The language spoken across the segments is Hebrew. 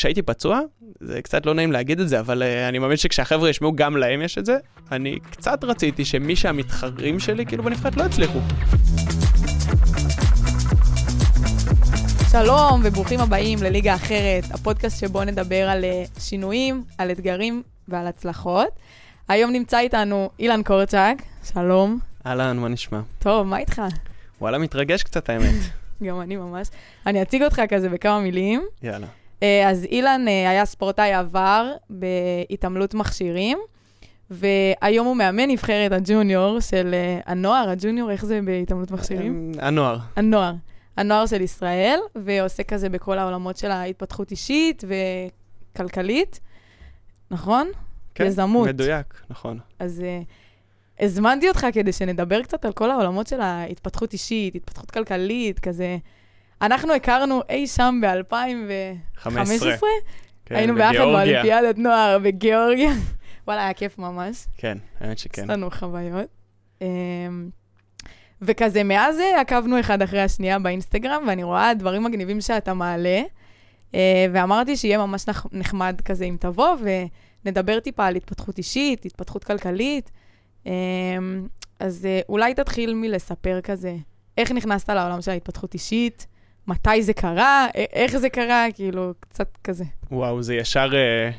כשהייתי פצוע, זה קצת לא נעים להגיד את זה, אבל uh, אני מאמין שכשהחבר'ה ישמעו, גם להם יש את זה. אני קצת רציתי שמי שהמתחרים שלי, כאילו בנבחרת, לא יצליחו. שלום וברוכים הבאים לליגה אחרת, הפודקאסט שבו נדבר על אה, שינויים, על אתגרים ועל הצלחות. היום נמצא איתנו אילן קורצ'אק, שלום. אהלן, מה נשמע? טוב, מה איתך? וואלה, מתרגש קצת האמת. גם אני ממש. אני אציג אותך כזה בכמה מילים. יאללה. אה, אז אילן אה, היה ספורטאי עבר בהתעמלות מכשירים, והיום הוא מאמן נבחרת הג'וניור של הנוער, הג'וניור, איך זה בהתעמלות מכשירים? הנוער. הנוער. הנוער של ישראל, ועושה כזה בכל העולמות של ההתפתחות אישית וכלכלית, נכון? כן, יזמות. מדויק, נכון. אז uh, הזמנתי אותך כדי שנדבר קצת על כל העולמות של ההתפתחות אישית, התפתחות כלכלית, כזה. אנחנו הכרנו אי שם ב-2015. כן, היינו ביחד באולימפיאדת נוער בגיאורגיה. וואלה, היה כיף ממש. כן, האמת שכן. יש לנו חוויות. אמ, וכזה, מאז עקבנו אחד אחרי השנייה באינסטגרם, ואני רואה דברים מגניבים שאתה מעלה, אה, ואמרתי שיהיה ממש נחמד כזה אם תבוא, ונדבר טיפה על התפתחות אישית, התפתחות כלכלית. אה, אז אה, אולי תתחיל מלספר כזה, איך נכנסת לעולם של ההתפתחות אישית, מתי זה קרה, איך זה קרה, כאילו, קצת כזה. וואו, זה ישר,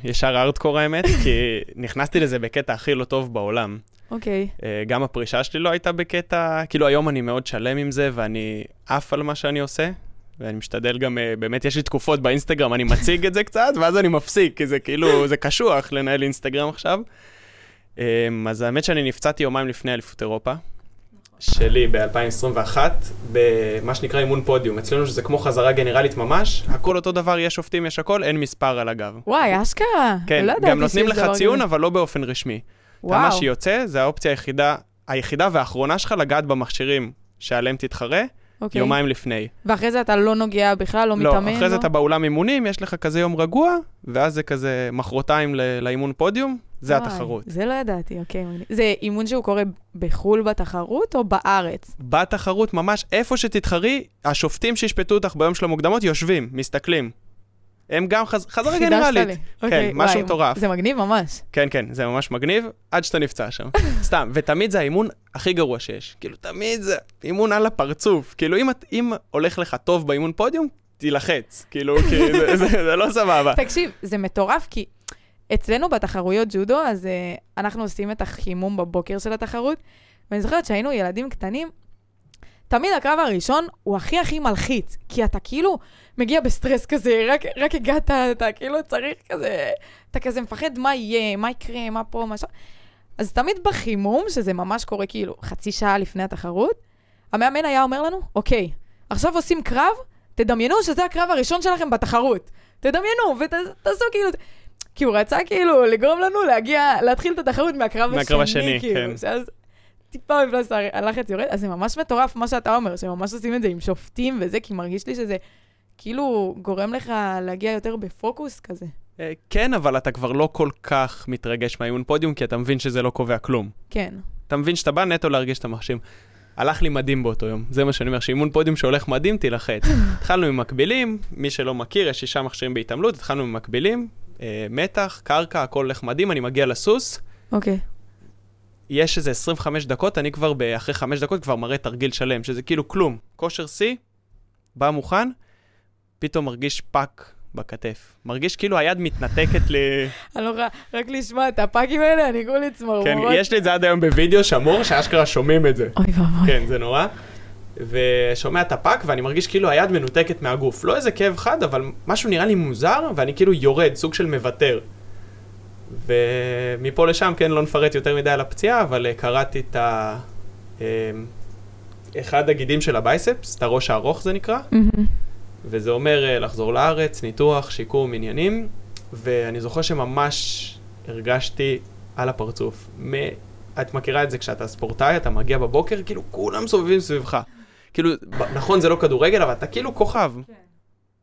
ישר ארטקור האמת, כי נכנסתי לזה בקטע הכי לא טוב בעולם. אוקיי. Okay. אה, גם הפרישה שלי לא הייתה בקטע, כאילו היום אני מאוד שלם עם זה, ואני עף על מה שאני עושה, ואני משתדל גם, אה, באמת יש לי תקופות באינסטגרם, אני מציג את זה קצת, ואז אני מפסיק, כי זה כאילו, זה קשוח לנהל אינסטגרם עכשיו. אה, אז האמת שאני נפצעתי יומיים לפני אליפות אירופה. שלי ב-2021, במה שנקרא אימון פודיום. אצלנו שזה כמו חזרה גנרלית ממש, הכל אותו דבר, יש שופטים, יש הכל, אין מספר על הגב. וואי, אשכרה. כן, לא גם נותנים לך ציון, אבל לא באופן רשמי. וואו. כמה שיוצא, זה האופציה היחידה, היחידה והאחרונה שלך לגעת במכשירים שעליהם תתחרה. Okay. אוקיי. יומיים לפני. ואחרי זה אתה לא נוגע בכלל, לא, לא מתאמן? לא, אחרי זה אתה באולם אימונים, יש לך כזה יום רגוע, ואז זה כזה מחרתיים לאימון פודיום, זה וואי, התחרות. זה לא ידעתי, אוקיי. זה אימון שהוא קורה בחו"ל בתחרות או בארץ? בתחרות, ממש איפה שתתחרי, השופטים שישפטו אותך ביום של המוקדמות יושבים, מסתכלים. הם גם חז... חזרה גנרלית. לי. כן, אוקיי, משהו מטורף. זה מגניב ממש. כן, כן, זה ממש מגניב, עד שאתה נפצע שם. סתם, ותמיד זה האימון הכי גרוע שיש. כאילו, תמיד זה אימון על הפרצוף. כאילו, אם, אם הולך לך טוב באימון פודיום, תילחץ. כאילו, כי זה, זה, זה לא סבבה. תקשיב, זה מטורף, כי אצלנו בתחרויות ג'ודו, אז uh, אנחנו עושים את החימום בבוקר של התחרות, ואני זוכרת שהיינו ילדים קטנים, תמיד הקרב הראשון הוא הכי הכי מלחיץ, כי אתה כאילו מגיע בסטרס כזה, רק, רק הגעת, אתה כאילו צריך כזה, אתה כזה מפחד מה יהיה, מה יקרה, מה פה, מה שם. אז תמיד בחימום, שזה ממש קורה כאילו חצי שעה לפני התחרות, המאמן היה אומר לנו, אוקיי, עכשיו עושים קרב, תדמיינו שזה הקרב הראשון שלכם בתחרות. תדמיינו, ותעשו כאילו... כי הוא רצה כאילו לגרום לנו להגיע, להתחיל את התחרות מהקרב, מהקרב השני, השני כאילו. כן. שאז טיפה מפלס הלחץ יורד, אז זה ממש מטורף מה שאתה אומר, שממש עושים את זה עם שופטים וזה, כי מרגיש לי שזה כאילו גורם לך להגיע יותר בפוקוס כזה. אה, כן, אבל אתה כבר לא כל כך מתרגש מהאימון פודיום, כי אתה מבין שזה לא קובע כלום. כן. אתה מבין שאתה בא נטו להרגיש את המכשירים. הלך לי מדהים באותו יום, זה מה שאני אומר, שאימון פודיום שהולך מדהים, תילחץ. התחלנו עם מקבילים, מי שלא מכיר, יש שישה מכשירים בהתעמלות, התחלנו עם מקבילים, אה, מתח, קרקע, הכל הולך מדהים, אני מגיע לסוס. אוקיי. Okay. יש איזה 25 דקות, אני כבר אחרי 5 דקות כבר מראה תרגיל שלם, שזה כאילו כלום. כושר שיא, בא מוכן, פתאום מרגיש פאק בכתף. מרגיש כאילו היד מתנתקת ל... אני לא יכולה, רק לשמוע את הפאקים האלה, אני כולי צמרמורות. כן, יש לי את זה עד היום בווידאו שמור, שאשכרה שומעים את זה. אוי ואבוי. כן, זה נורא. ושומע את הפאק, ואני מרגיש כאילו היד מנותקת מהגוף. לא איזה כאב חד, אבל משהו נראה לי מוזר, ואני כאילו יורד, סוג של מוותר. ומפה לשם, כן, לא נפרט יותר מדי על הפציעה, אבל אה, קרעתי את ה... אה, אחד הגידים של ה biceps, את הראש הארוך זה נקרא, mm-hmm. וזה אומר אה, לחזור לארץ, ניתוח, שיקום, עניינים, ואני זוכר שממש הרגשתי על הפרצוף. מ... את מכירה את זה כשאתה ספורטאי, אתה מגיע בבוקר, כאילו כולם סובבים סביבך. כאילו, נכון זה לא כדורגל, אבל אתה כאילו כוכב. כן.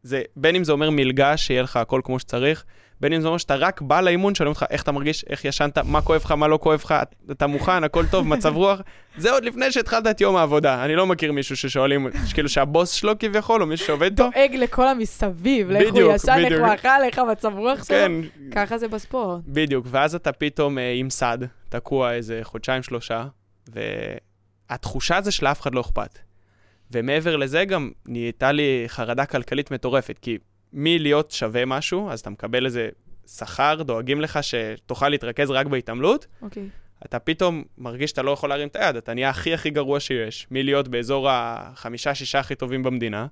זה, בין אם זה אומר מלגה, שיהיה לך הכל כמו שצריך, בין אם זה אומר שאתה רק בא לאימון, שואלים אותך איך אתה מרגיש, איך ישנת, מה כואב לך, מה לא כואב לך, אתה מוכן, הכל טוב, מצב רוח. זה עוד לפני שהתחלת את יום העבודה. אני לא מכיר מישהו ששואלים, כאילו שהבוס שלו כביכול, או מישהו שעובד איתו. דואג לכל המסביב, לאיך הוא ישן, איך. הוא אכל, איך המצב רוח שלו. כן, ככה זה בספורט. בדיוק, ואז אתה פתאום אה, עם סד, תקוע איזה חודשיים, שלושה, והתחושה זה שלאף אחד לא אכפת. ומעבר לזה גם נהייתה לי חרדה כלכלית מטורפת, כי מלהיות שווה משהו, אז אתה מקבל איזה שכר, דואגים לך שתוכל להתרכז רק בהתעמלות, אוקיי. אתה פתאום מרגיש שאתה לא יכול להרים את היד, אתה נהיה הכי הכי גרוע שיש, מלהיות באזור החמישה-שישה הכי טובים במדינה.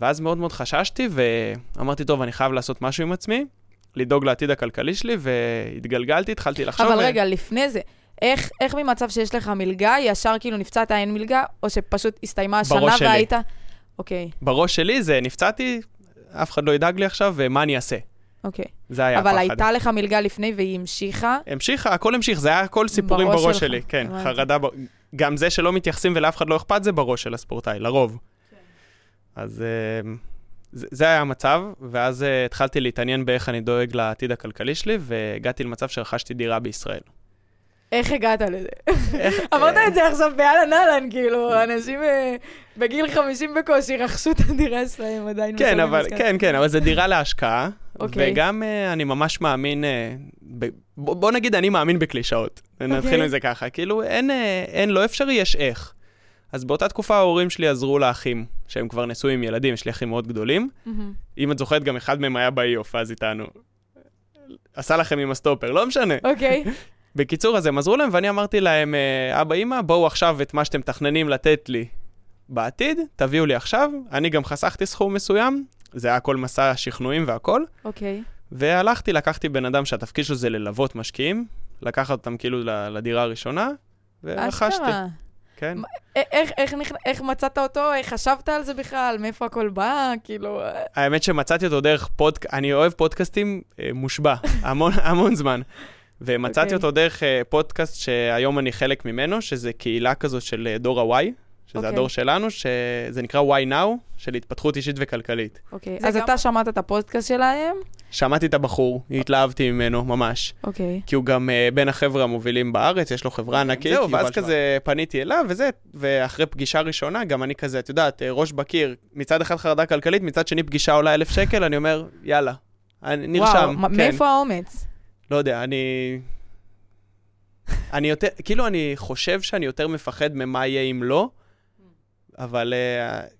ואז מאוד מאוד חששתי, ואמרתי, טוב, אני חייב לעשות משהו עם עצמי, לדאוג לעתיד הכלכלי שלי, והתגלגלתי, התחלתי לחשוב... אבל ו- רגע, לפני זה, איך, איך ממצב שיש לך מלגה, ישר כאילו נפצעת, אין מלגה, או שפשוט הסתיימה השנה בראש שלי. והיית... אוקיי, בראש שלי זה, נפצעתי, אף אחד לא ידאג לי עכשיו, ומה אני אעשה? אוקיי. זה היה הפחד. אבל הייתה לך מלגה לפני והיא המשיכה. המשיכה, הכל המשיך, זה היה הכל סיפורים בראש בראש, שלי, כן, הבנתי. חרדה, ב... גם זה שלא מתייחסים ולאף אחד לא אכפת, זה בראש של הספורטאי, לרוב. אז אה, זה, זה היה המצב, ואז אה, התחלתי להתעניין באיך אני דואג לעתיד הכלכלי שלי, והגעתי למצב שרכשתי דירה בישראל. איך הגעת לזה? אמרת את זה עכשיו באהלן אהלן, כאילו, אנשים אה, בגיל 50 בקושי רכשו את הדירה שלהם עדיין. כן, אבל. כן, כן, אבל זה דירה להשקעה, אוקיי. וגם אה, אני ממש מאמין, אה, ב, בוא, נגיד, אני מאמין בקלישאות. נתחיל אוקיי. מזה ככה, כאילו, אין, אה, אין, לא אפשרי, יש איך. אז באותה תקופה ההורים שלי עזרו לאחים, שהם כבר נשואים עם ילדים, יש לי אחים מאוד גדולים. מהמם. אם את זוכרת, גם אחד מהם היה באיוף, אז איתנו. עשה לכם עם הסטופר, לא משנה. אוקיי, בקיצור, אז הם עזרו להם, ואני אמרתי להם, אה, אבא, אמא, בואו עכשיו את מה שאתם מתכננים לתת לי בעתיד, תביאו לי עכשיו. אני גם חסכתי סכום מסוים, זה היה כל מסע שכנועים והכל, אוקיי. והלכתי, לקחתי בן אדם שהתפקיד שלו זה ללוות משקיעים, לקחת אותם כאילו לדירה הראשונה, ורכשתי. אשכרה. כן. איך- איך נכ- איך מצאת אותו? איך חשבת על זה בכלל? מאיפה הכל בא? כאילו... אה, האמת שמצאתי אותו דרך פודקאסט, אני אוהב פודקאסטים אה, מושבע, המון, המון זמן. ומצאתי אוקיי. אותו דרך אה, פודקאסט שהיום אני חלק ממנו, שזה קהילה כזאת של אה, דור ה-Y, שזה אוקיי. הדור שלנו, שזה נקרא Why Now, של התפתחות אישית וכלכלית. אוקיי, זה אז גם- אתה שמעת את הפודקאסט שלהם? שמעתי את הבחור, התלהבתי ממנו ממש, אוקיי. כי הוא גם אה, בין החבר'ה המובילים בארץ, יש לו חברה ענקית, זהו, ואז כזה פניתי אליו וזה, ואחרי פגישה ראשונה, גם אני כזה, את יודעת, ראש בקיר, מצד אחד חרדה כלכלית, מצד שני פגישה עולה אלף שקל, אני אומר, יאללה, אני נרשם, וואו, כן. מאיפה האומץ? לא יודע, אני... אני יותר, כאילו, אני חושב שאני יותר מפחד ממה יהיה אם לא, אבל uh,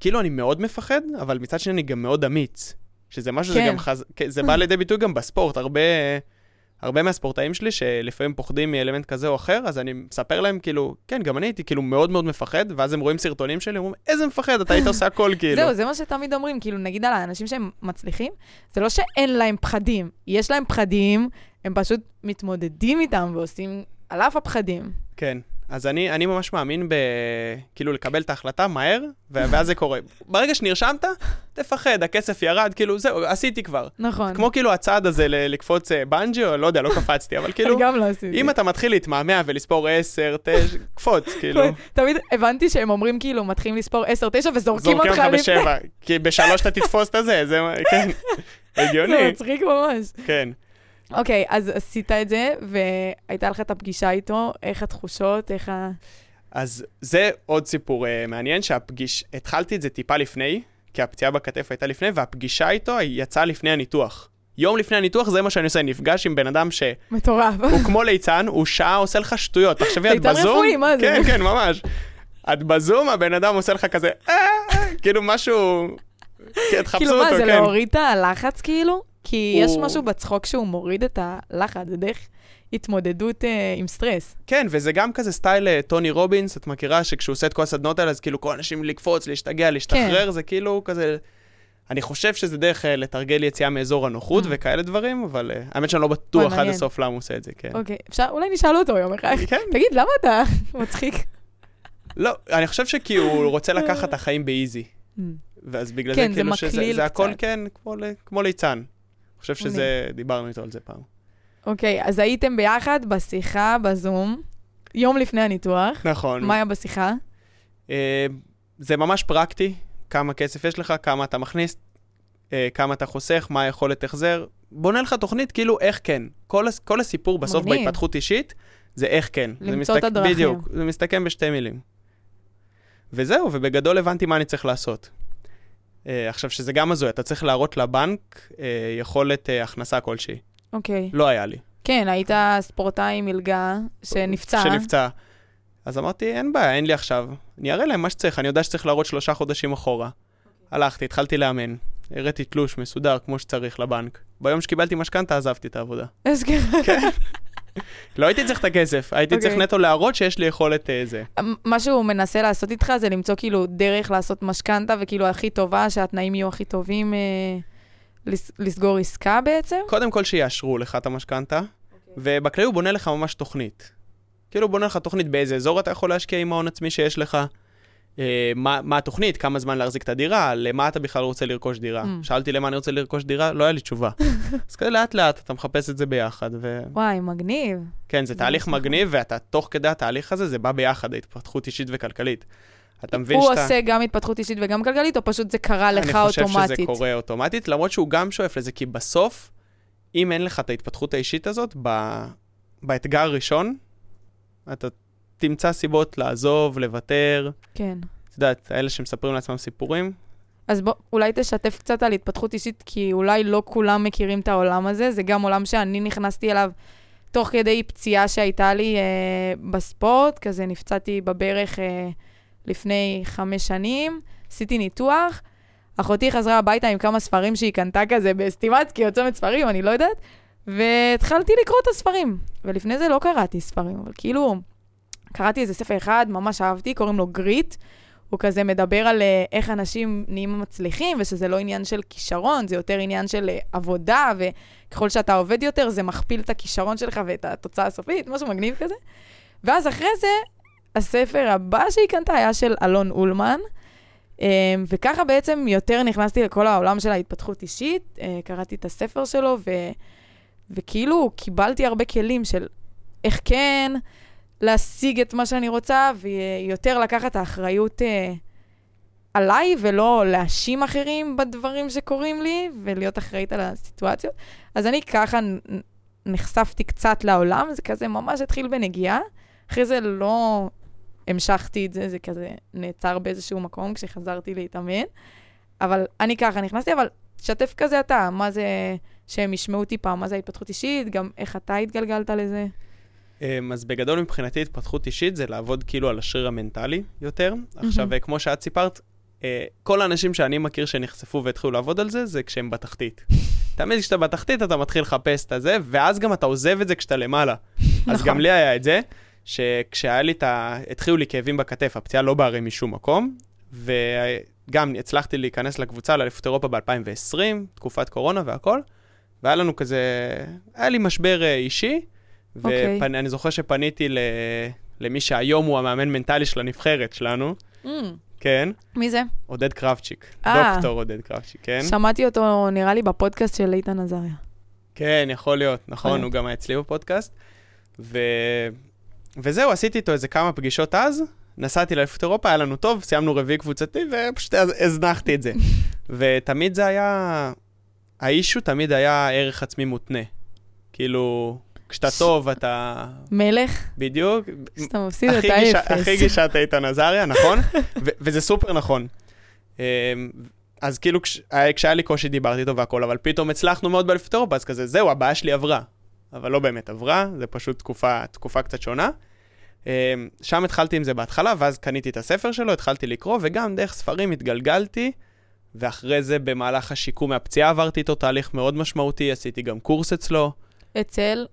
כאילו, אני מאוד מפחד, אבל מצד שני אני גם מאוד אמיץ. שזה משהו כן. שגם חז... כן, זה בא לידי ביטוי גם בספורט. הרבה, הרבה מהספורטאים שלי, שלפעמים פוחדים מאלמנט כזה או אחר, אז אני מספר להם, כאילו, כן, גם אני הייתי כאילו מאוד מאוד מפחד, ואז הם רואים סרטונים שלי, אומרים, איזה מפחד, אתה היית עושה הכל, כאילו. זהו, זה מה שתמיד אומרים, כאילו, נגיד על האנשים שהם מצליחים, זה לא שאין להם פחדים, יש להם פחדים, הם פשוט מתמודדים איתם ועושים על אף הפחדים. כן. אז אני, אני ממש מאמין ב... כאילו, לקבל את ההחלטה מהר, ואז זה קורה. ברגע שנרשמת, תפחד, הכסף ירד, כאילו, זהו, עשיתי כבר. נכון. כמו כאילו הצעד הזה ל- לקפוץ אה, בנג'י, או לא יודע, לא קפצתי, אבל כאילו, אני גם לא עשיתי. אם אתה מתחיל להתמהמה ולספור 10, 9, קפוץ, כאילו. תמיד הבנתי שהם אומרים כאילו, מתחילים לספור 10, 9 וזורקים זורקים אותך אותך לפני. בשבע, כי בשלוש אתה תתפוס את הזה, זה, כן, הגיוני, זה מצחיק ממש. כן. אוקיי, אז עשית את זה, והייתה לך את הפגישה איתו, איך התחושות, איך ה... אז זה עוד סיפור uh, מעניין, שהפגיש... התחלתי את זה טיפה לפני, כי הפציעה בכתף הייתה לפני, והפגישה איתו יצאה לפני הניתוח. יום לפני הניתוח זה מה שאני עושה, נפגש עם בן אדם שהוא מטורף. כמו ליצן, הוא שעה עושה לך שטויות. תחשבי, את ליצן בזום... רפואי, מה זה? כן, כן, ממש. את בזום, הבן אדם עושה לך כזה, "אה, אה", כאילו משהו... כן, תחפשו כאילו אותו, מה, זה כן. להוריד את הלחץ כאילו? כי יש הוא- משהו בצחוק שהוא מוריד את הלחץ, זה דרך התמודדות אה, עם סטרס. כן, וזה גם כזה סטייל אה, טוני רובינס, את מכירה שכשהוא עושה את כל הסדנות האלה, אז כאילו כל האנשים לקפוץ, להשתגע, להשתחרר, זה כאילו כזה... אני חושב שזה דרך אה, לתרגל יציאה מאזור הנוחות Mm. וכאלה דברים, אבל אה, האמת שאני לא בטוח עד. הסוף למה הוא עושה את זה, כן. אוקיי, אפשר, אולי נשאל אותו יום אחד. כן, תגיד, למה אתה מצחיק? לא, אני חושב שכי הוא רוצה לקחת את החיים באיזי. ואז בגלל כן, זה זה כאילו שזה זה הכל. כן כמו, כמו ליצן. חושב שזה, דיברנו איתו על זה פעם. אוקיי, אז הייתם ביחד בשיחה בזום, יום לפני הניתוח. נכון. מה היה בשיחה? אה, זה ממש פרקטי, כמה כסף יש לך, כמה אתה מכניס, אה, כמה אתה חוסך, מה היכולת החזר. בונה לך תוכנית כאילו איך כן. כל, כל הסיפור בסוף מגניב. בהתפתחות אישית, זה איך כן. למצוא את הדרכים. בדיוק, זה מסתכם בשתי מילים. וזהו, ובגדול הבנתי מה אני צריך לעשות. אה, עכשיו, שזה גם הזוי, אתה צריך להראות לבנק אה, יכולת אה, הכנסה כלשהי. אוקיי. לא היה לי. כן, היית ספורטאי מלגה שנפצע. שנפצע. אז אמרתי, אין בעיה, אין לי עכשיו. אני אראה להם מה שצריך, אני יודע שצריך להראות שלושה חודשים אחורה. הלכתי, התחלתי לאמן. הראיתי תלוש מסודר כמו שצריך לבנק. ביום שקיבלתי משכנתה עזבתי את העבודה. אשכרה. לא הייתי צריך את הכסף, הייתי צריך אוקיי. נטו להראות שיש לי יכולת אה, זה. מה שהוא מנסה לעשות איתך זה למצוא כאילו דרך לעשות משכנתה וכאילו הכי טובה, שהתנאים יהיו הכי טובים, אה, לס- לסגור עסקה בעצם. קודם כל שיאשרו לך את המשכנתה, ובכללי הוא בונה לך ממש תוכנית. כאילו הוא בונה לך תוכנית באיזה אזור אתה יכול להשקיע עם ההון עצמי שיש לך, מה, מה התוכנית, כמה זמן להחזיק את הדירה, למה אתה בכלל רוצה לרכוש דירה. Mm. שאלתי למה אני רוצה לרכוש דירה, לא היה לי תשובה. אז כזה לאט לאט אתה מחפש את זה ביחד, וכן, וואי, מגניב. זה זה תהליך. מגניב, ואתה תוך כדי התהליך הזה, זה בא ביחד, ההתפתחות אישית וכלכלית. אתה מבין הוא שאתה... עושה גם התפתחות אישית וגם כלכלית, או פשוט זה קרה לך אני חושב אוטומטית? שזה קורה אוטומטית, למרות שהוא גם שואף לזה, כי בסוף, אם אין לך את ההתפתחות האישית הזאת, ב... באתגר הראשון, אתה תמצא סיבות לעזוב, לוותר. כן. את יודעת, האלה שמספרים לעצמם סיפורים, אז בוא, אולי תשתף קצת על התפתחות אישית, כי אולי לא כולם מכירים את העולם הזה. זה גם עולם שאני נכנסתי אליו תוך כדי פציעה שהייתה לי אה, בספורט, כזה נפצעתי בברך אה, לפני חמש שנים, עשיתי ניתוח. אחותי חזרה הביתה עם כמה ספרים שהיא קנתה כזה בסטימצקי או צומת ספרים, אני לא יודעת, והתחלתי לקרוא את הספרים. ולפני זה לא קראתי ספרים, אבל כאילו, קראתי איזה ספר אחד, ממש אהבתי, קוראים לו גריט. הוא כזה מדבר על אה, איך אנשים נהיים מצליחים, ושזה לא עניין של כישרון, זה יותר עניין של אה, עבודה, וככל שאתה עובד יותר, זה מכפיל את הכישרון שלך ואת התוצאה הסופית, משהו מגניב כזה. ואז אחרי זה, הספר הבא שהיא קנתה היה של אלון אולמן, אה, וככה בעצם יותר נכנסתי לכל העולם של ההתפתחות אישית, קראתי את הספר שלו, ו... וכאילו קיבלתי הרבה כלים של איך כן להשיג את מה שאני רוצה, ויותר לקחת האחריות אה, עליי, ולא להאשים אחרים בדברים שקורים לי, ולהיות אחראית על הסיטואציות. אז אני ככה נחשפתי קצת לעולם, זה כזה ממש התחיל בנגיעה. אחרי זה לא המשכתי את זה, זה כזה נעצר באיזשהו מקום כשחזרתי להתאמן. אבל אני ככה נכנסתי, אבל שתף כזה אתה, מה זה שהם ישמעו טיפה, מה זה ההתפתחות אישית, גם איך אתה התגלגלת לזה. אמ, אז בגדול מבחינתי התפתחות אישית זה לעבוד כאילו על השריר המנטלי יותר. עכשיו, אה, כמו שאת סיפרת, אה, כל האנשים שאני מכיר שנחשפו והתחילו לעבוד על זה, זה כשהם בתחתית. תמיד כשאתה בתחתית אתה מתחיל לחפש את הזה, ואז גם אתה עוזב את זה כשאתה למעלה. אז נכון. גם לי היה את זה, שכשהיה לי את ה... התחילו לי כאבים בכתף, הפציעה לא באה הרי משום מקום, וגם הצלחתי להיכנס לקבוצה לאליפות אירופה ב-2020, תקופת קורונה והכל, והיה לנו כזה, היה לי משבר אה, אישי, אוקיי. ואני זוכר שפניתי ל... למי שהיום הוא המאמן מנטלי של הנבחרת שלנו, Mm, כן, מי זה? עודד קרבצ'יק, אה. דוקטור עודד קרבצ'יק, כן? שמעתי אותו, נראה לי, בפודקאסט של איתן עזריה. כן, יכול להיות, נכון, להיות. הוא גם היה אצלי בפודקאסט. ו... וזהו, עשיתי איתו איזה כמה פגישות אז, נסעתי לאליפות אירופה, היה לנו טוב, סיימנו רביעי קבוצתי, ופשוט הז- הזנחתי את זה. ותמיד זה היה, האישו תמיד היה ערך עצמי מותנה. כאילו, כשאתה טוב, אתה... מלך, בדיוק. שאתה מפסיד הכי את גישה- האפס. הכי גישת איתן עזריה, נכון? וזה סופר נכון. אמ, אז כאילו כש- היה- כשהיה לי קושי דיברתי איתו והכל, אבל פתאום הצלחנו מאוד באליפות אירופה, אז כזה, זהו, הבעיה שלי עברה. אבל לא באמת עברה, זה פשוט תקופה, תקופה קצת שונה. אמ, שם התחלתי עם זה בהתחלה, ואז קניתי את הספר שלו, התחלתי לקרוא, וגם דרך ספרים התגלגלתי, ואחרי זה במהלך השיקום מהפציעה עברתי איתו תהליך מאוד משמעותי, עשיתי גם קורס אצלו, אצל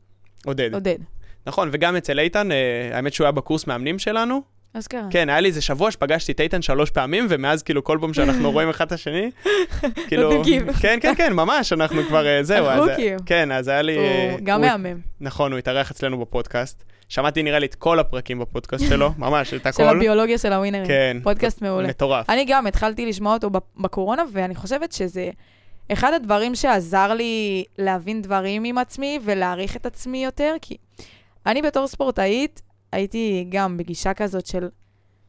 עודד. עודד. נכון, וגם אצל איתן, אה, האמת שהוא היה בקורס מאמנים שלנו, אז קרה. כן, היה לי איזה שבוע שפגשתי את איתן שלוש פעמים, ומאז כאילו כל פעם שאנחנו רואים אחד את השני, כאילו... כן, כן, כן, ממש, אנחנו כבר, אה, זהו. אחוקים. כן, אז היה לי... אה, הוא גם הוא- מהמם. נכון, הוא התארח אצלנו בפודקאסט. שמעתי נראה לי את כל הפרקים בפודקאסט שלו, ממש, את של הכל. הביולוגיה של הווינרים. כן. פודקאסט מעולה. מטורף. אני גם התחלתי לשמוע אותו בקורונה, ואני חושבת שזה אחד הדברים שעזר לי להבין דברים עם עצמי ולהעריך את עצמי יותר, כי אני בתור ספורטאית הייתי גם בגישה כזאת של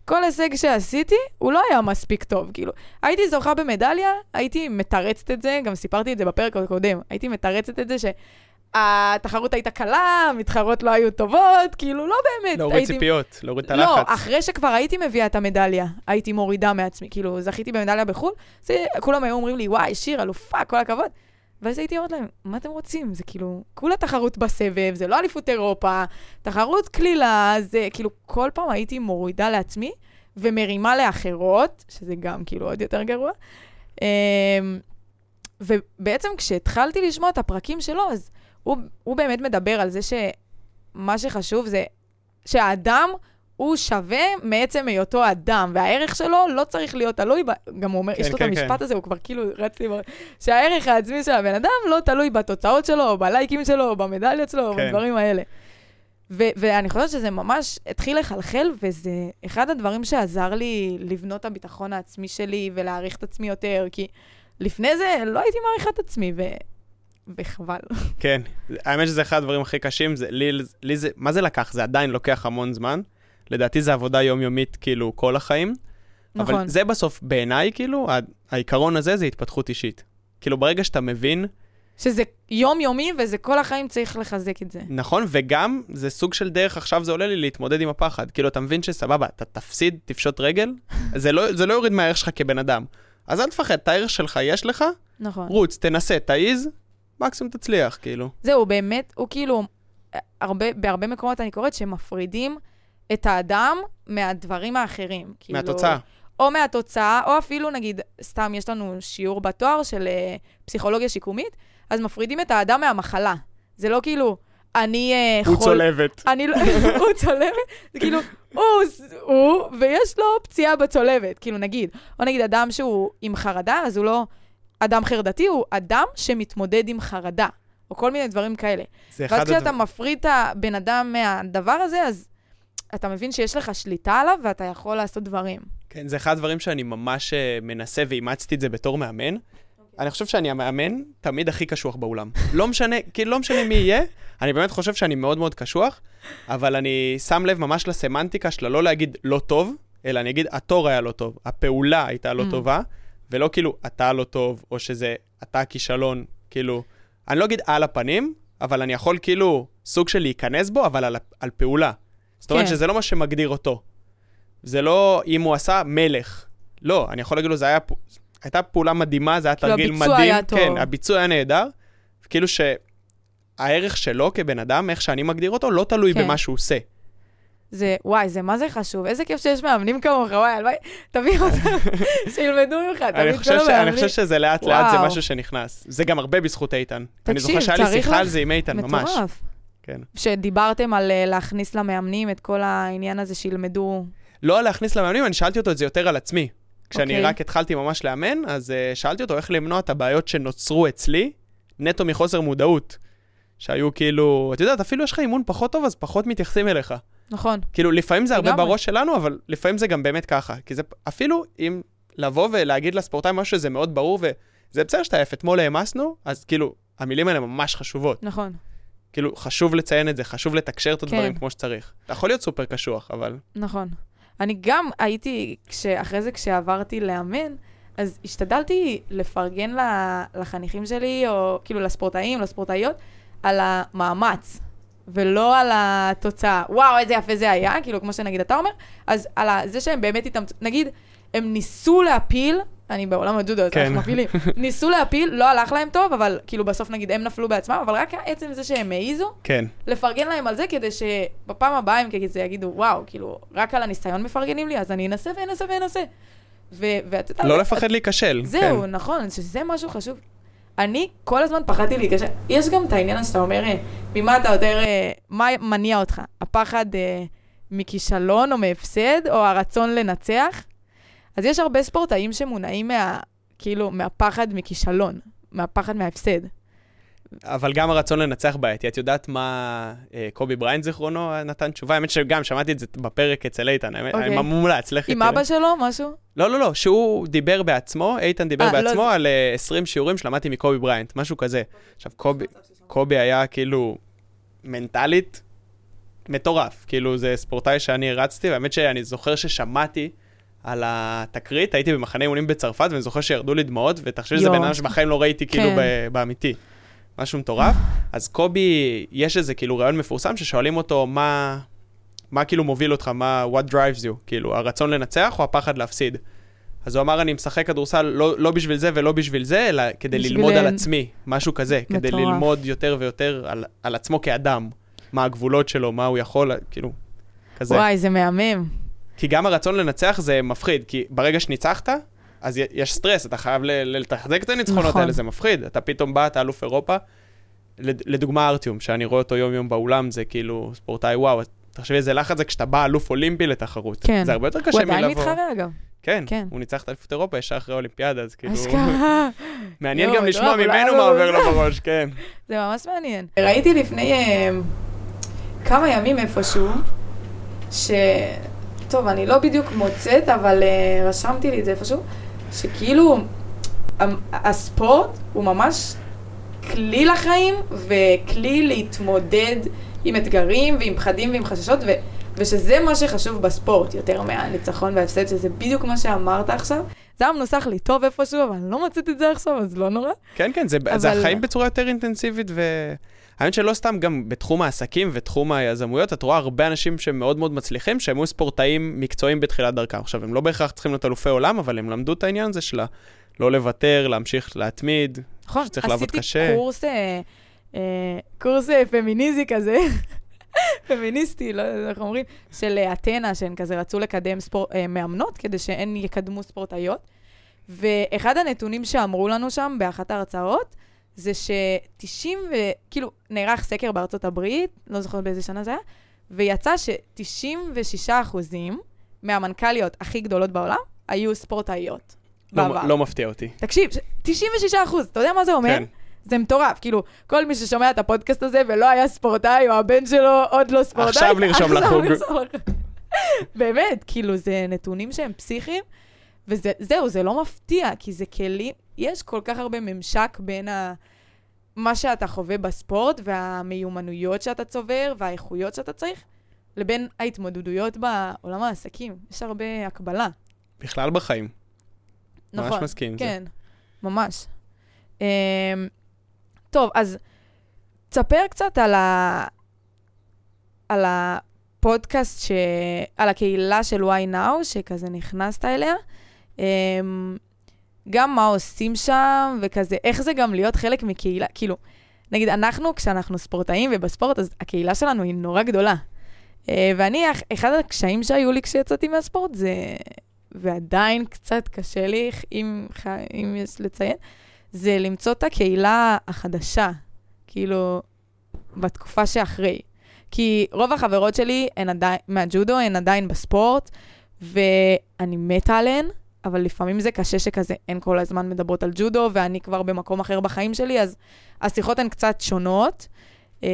כל הישג שעשיתי, הוא לא היה מספיק טוב, כאילו. הייתי זוכה במדליה, הייתי מתרצת את זה, גם סיפרתי את זה בפרק הקודם, הייתי מתרצת את זה שהתחרות הייתה קלה, המתחרות לא היו טובות, כאילו, לא באמת. להוריד הייתי... ציפיות, להוריד את הלחץ. לא, אחרי שכבר הייתי מביאה את המדליה, הייתי מורידה מעצמי. כאילו, זכיתי במדליה בחו"ל, זה, כולם היו אומרים לי, וואי, שיר, אלופה, כל הכבוד. ואז הייתי אומרת להם, מה אתם רוצים? זה כאילו, כולה תחרות בסבב, זה לא אליפות אירופה, תחרות קלילה, זה כאילו, כל פעם הייתי מורידה לעצמי ומרימה לאחרות, שזה גם כאילו עוד יותר גרוע. אמ, ובעצם כשהתחלתי לשמוע את הפרקים שלו, אז הוא, הוא באמת מדבר על זה שמה שחשוב זה שהאדם הוא שווה מעצם היותו אדם, והערך שלו לא צריך להיות תלוי, ב... גם הוא אומר, כן, יש לו כן, את המשפט כן. הזה, הוא כבר כאילו רץ לי, שהערך העצמי של הבן אדם לא תלוי בתוצאות שלו, או בלייקים שלו, או במדליות שלו, או כן. בדברים האלה. ו- ואני חושבת שזה ממש התחיל לחלחל, וזה אחד הדברים שעזר לי לבנות את הביטחון העצמי שלי ולהעריך את עצמי יותר, כי לפני זה לא הייתי מעריכה את עצמי, ו... וחבל. כן, האמת שזה אחד הדברים הכי קשים, זה, לי, לי זה, מה זה לקח? זה עדיין לוקח המון זמן. לדעתי זה עבודה יומיומית, כאילו, כל החיים. נכון. אבל זה בסוף, בעיניי, כאילו, העיקרון הזה זה התפתחות אישית. כאילו, ברגע שאתה מבין, שזה יומיומי, וזה כל החיים צריך לחזק את זה. נכון, וגם זה סוג של דרך, עכשיו זה עולה לי להתמודד עם הפחד. כאילו, אתה מבין שסבבה, אתה תפסיד, תפשוט רגל, זה לא, זה לא יוריד מהערך שלך כבן אדם. אז אל תפחד, את הערך שלך יש לך, נכון. רוץ, תנסה, תעיז, מקסימום תצליח, כאילו. זהו, באמת, הוא כאילו, הרבה, בהרבה מקומות אני קוראת שמפרידים את האדם מהדברים האחרים. כאילו, מהתוצאה. או מהתוצאה, או אפילו, נגיד, סתם יש לנו שיעור בתואר של uh, פסיכולוגיה שיקומית, אז מפרידים את האדם מהמחלה. זה לא כאילו, אני uh, הוא צולבת. אני לא, הוא צולבת, זה כאילו, הוא, הוא, ויש לו פציעה בצולבת, כאילו נגיד, או נגיד אדם שהוא עם חרדה, אז הוא לא אדם חרדתי, הוא אדם שמתמודד עם חרדה, או כל מיני דברים כאלה. זה אחד ואז כשאתה הדברים. מפריד את הבן אדם מהדבר הזה, אז אתה מבין שיש לך שליטה עליו ואתה יכול לעשות דברים. כן, זה אחד הדברים שאני ממש אה, מנסה ואימצתי את זה בתור מאמן. אני חושב שאני המאמן תמיד הכי קשוח באולם. לא משנה, כאילו לא משנה מי יהיה, אני באמת חושב שאני מאוד מאוד קשוח, אבל אני שם לב ממש לסמנטיקה שלה לא להגיד לא טוב, אלא אני אגיד התור היה לא טוב, הפעולה הייתה לא Mm. טובה, ולא כאילו אתה לא טוב, או שזה אתה הכישלון, כאילו, אני לא אגיד על הפנים, אבל אני יכול כאילו סוג של להיכנס בו, אבל על, על פעולה. זאת אומרת כן. שזה לא מה שמגדיר אותו. זה לא אם הוא עשה מלך. לא, אני יכול להגיד לו, זה היה, הייתה פעולה מדהימה, זה היה כאילו, תרגיל הביצוע מדהים. היה טוב. כן, הביצוע היה נהדר. כאילו שהערך שלו כבן אדם, איך שאני מגדיר אותו, לא תלוי כן. במה שהוא עושה. זה, וואי, זה מה זה חשוב. איזה כיף שיש מאמנים כמוך, וואי, הלוואי, תביא אותם, שילמדו ממך, תביא את כל ש... אני המאמנים. חושב שזה לאט לאט זה. משהו שנכנס. זה גם הרבה בזכות איתן. אני זוכר שהיה לי שיחה על זה עם איתן, ממש. מטורף. כן. שדיברתם על אה, להכניס למאמנים את כל העניין הזה שילמדו. לא להכניס למאמנים, אני שאלתי אותו את זה יותר על עצמי. כשאני אוקיי. רק התחלתי ממש לאמן, אז uh, שאלתי אותו איך למנוע את הבעיות שנוצרו אצלי, נטו מחוסר מודעות. שהיו כאילו, את יודעת, אפילו יש לך אימון פחות טוב, אז פחות מתייחסים אליך. נכון. כאילו, לפעמים זה הרבה לגמרי. בראש שלנו, אבל לפעמים זה גם באמת ככה. כי זה אפילו אם לבוא ולהגיד לספורטאי משהו שזה מאוד ברור, וזה בסדר שאתה עייף, אתמול העמסנו, אז כאילו, המילים האלה ממש חשובות. נכון, כאילו, חשוב לציין את זה, חשוב לתקשר את הדברים כן. כמו שצריך. אתה יכול להיות סופר קשוח, אבל... נכון. אני גם הייתי, אחרי זה כשעברתי לאמן, אז השתדלתי לפרגן לחניכים שלי, או כאילו לספורטאים, לספורטאיות, על המאמץ, ולא על התוצאה. וואו, איזה יפה זה היה, כאילו, כמו שנגיד אתה אומר, אז על זה שהם באמת התאמצו, נגיד, הם ניסו להפיל, אני בעולם הג'ודו, אז כן. אנחנו מפילים, ניסו להפיל, לא הלך להם טוב, אבל כאילו בסוף נגיד הם נפלו בעצמם, אבל רק עצם זה שהם העיזו, כן. לפרגן להם על זה, כדי שבפעם הבאה הם כזה יגידו, וואו, כאילו, רק על הניסיון מפרגנים לי, אז אני אנסה ואנסה ואנסה. ו- ואת יודעת... לא לפחד להיכשל. זהו, כן. נכון, שזה משהו חשוב. אני כל הזמן פחדתי להיכשל. יש גם את העניין שאתה אומר, אה, ממה אתה יותר, אה, מה מניע אותך? הפחד אה, מכישלון או מהפסד, או הרצון לנצח? אז יש הרבה ספורטאים שמונעים מה, כאילו, מהפחד מכישלון, מהפחד מההפסד. אבל גם הרצון לנצח בעייתי. את יודעת מה אה, קובי בריינט זיכרונו נתן תשובה? האמת שגם שמעתי את זה בפרק אצל איתן, האמת, אוקיי. אני מומלץ, לכי עם. אבא שלו, משהו? לא, לא, לא, שהוא דיבר בעצמו, איתן דיבר אה, לא, בעצמו זה- על אה, 20 שיעורים שלמדתי מקובי בריינט, משהו כזה. עכשיו, קובי, קובי היה כאילו מנטלית מטורף. כאילו, זה ספורטאי שאני הרצתי, והאמת שאני זוכר ששמעתי על התקרית, הייתי במחנה אימונים בצרפת, ואני זוכר שירדו לי דמעות, ותחשבי שזה. בן אדם שבחיים לא ראיתי כאילו כן. באמיתי. משהו מטורף. אז קובי, יש איזה כאילו רעיון מפורסם ששואלים אותו מה, מה כאילו מוביל אותך, מה, what drives you, כאילו, הרצון לנצח או הפחד להפסיד. אז הוא אמר, אני משחק כדורסל לא, לא בשביל זה ולא בשביל זה, אלא כדי ללמוד על עצמי, משהו כזה, כדי מטורף. ללמוד יותר ויותר על, על עצמו כאדם, מה הגבולות שלו, מה הוא יכול, כאילו, כזה. וואי, זה מהמם. כי גם הרצון לנצח זה מפחיד, כי ברגע שניצחת, אז יש סטרס, אתה חייב לתחזק את הניצחונות נכון. האלה, זה מפחיד. אתה פתאום בא, אתה אלוף אירופה, לד- לדוגמה ארטיום, שאני רואה אותו יום-יום באולם, זה כאילו ספורטאי, וואו, תחשבי איזה לחץ זה כשאתה בא אלוף אולימפי לתחרות. כן. זה הרבה יותר הוא קשה עדיין מלבוא. מתחרה, אגב. כן, כן. הוא ניצח את אליפות אירופה ישר אחרי האולימפיאדה, אז כאילו... אשכרה. מעניין גם לשמוע ממנו הוא- מה עובר לו בראש, כן. זה ממש מעניין. ראיתי לפני אה, כמה ימים איפשהו, ש... טוב, אני לא בדיוק מוצאת, אבל אה, רשמתי לי את זה איפשהו, שכאילו הספורט הוא ממש כלי לחיים וכלי להתמודד עם אתגרים ועם פחדים ועם חששות, ו... ושזה מה שחשוב בספורט, יותר מהניצחון וההפסד, שזה בדיוק מה שאמרת עכשיו. זה היה מנוסח לי טוב איפשהו, אבל אני לא מוצאת את זה עכשיו, אז לא נורא. כן, כן, זה, זה אבל- החיים בצורה יותר אינטנסיבית, והאמת שלא סתם גם בתחום העסקים ותחום היזמויות, את רואה הרבה אנשים שהם מאוד מצליחים, שהם היו ספורטאים מקצועיים בתחילת דרכם. עכשיו, הם לא בהכרח צריכים להיות אלופי עולם, אבל הם למדו את העניין הזה של לא לוותר, להמשיך להתמיד. נכון, שצריך לעבוד קשה. עשיתי קורס, אה, אה, קורס אה, פמיניזי כזה, פמיניסטי, לא יודע איך אומרים, של אה, אתנה, שהן כזה רצו לקדם ספור, אה, מאמנות כדי שהן יקדמו ספורטאיות. ואחד הנתונים שאמרו לנו שם באחת ההרצאות, זה ש-90 ו... כאילו, נערך סקר בארצות הברית, לא זוכרת באיזה שנה זה היה, ויצא ש-96 אחוזים מהמנכ"ליות הכי גדולות בעולם היו ספורטאיות. בעבר. לא, לא מפתיע אותי. תקשיב, 96 אחוז, אתה יודע מה זה אומר? כן. זה מטורף, כאילו, כל מי ששומע את הפודקאסט הזה ולא היה ספורטאי, או הבן שלו עוד לא ספורטאי, עכשיו. לרשום לחוג. באמת, כאילו, זה נתונים שהם פסיכיים, וזהו, זה לא מפתיע, כי זה כלים, יש כל כך הרבה ממשק בין ה... מה שאתה חווה בספורט, והמיומנויות שאתה צובר, והאיכויות שאתה צריך, לבין ההתמודדויות בעולם העסקים. יש הרבה הקבלה. בכלל בחיים. ממש נכון. מסכים עם זה. כן, ממש. Um, טוב, אז תספר קצת על, ה... על הפודקאסט, ש... על הקהילה של Why Now, שכזה נכנסת אליה. Um, גם מה עושים שם, וכזה, איך זה גם להיות חלק מקהילה, כאילו, נגיד, אנחנו, כשאנחנו ספורטאים ובספורט, אז הקהילה שלנו היא נורא גדולה. Uh, ואני, אח- אחד הקשיים שהיו לי כשיצאתי מהספורט זה, ועדיין קצת קשה לי, אם, אם יש לציין, זה למצוא את הקהילה החדשה, כאילו, בתקופה שאחרי. כי רוב החברות שלי הן עדיין, מהג'ודו, הן עדיין בספורט, ואני מתה עליהן, אבל לפעמים זה קשה שכזה, הן כל הזמן מדברות על ג'ודו, ואני כבר במקום אחר בחיים שלי, אז השיחות הן קצת שונות. אמ,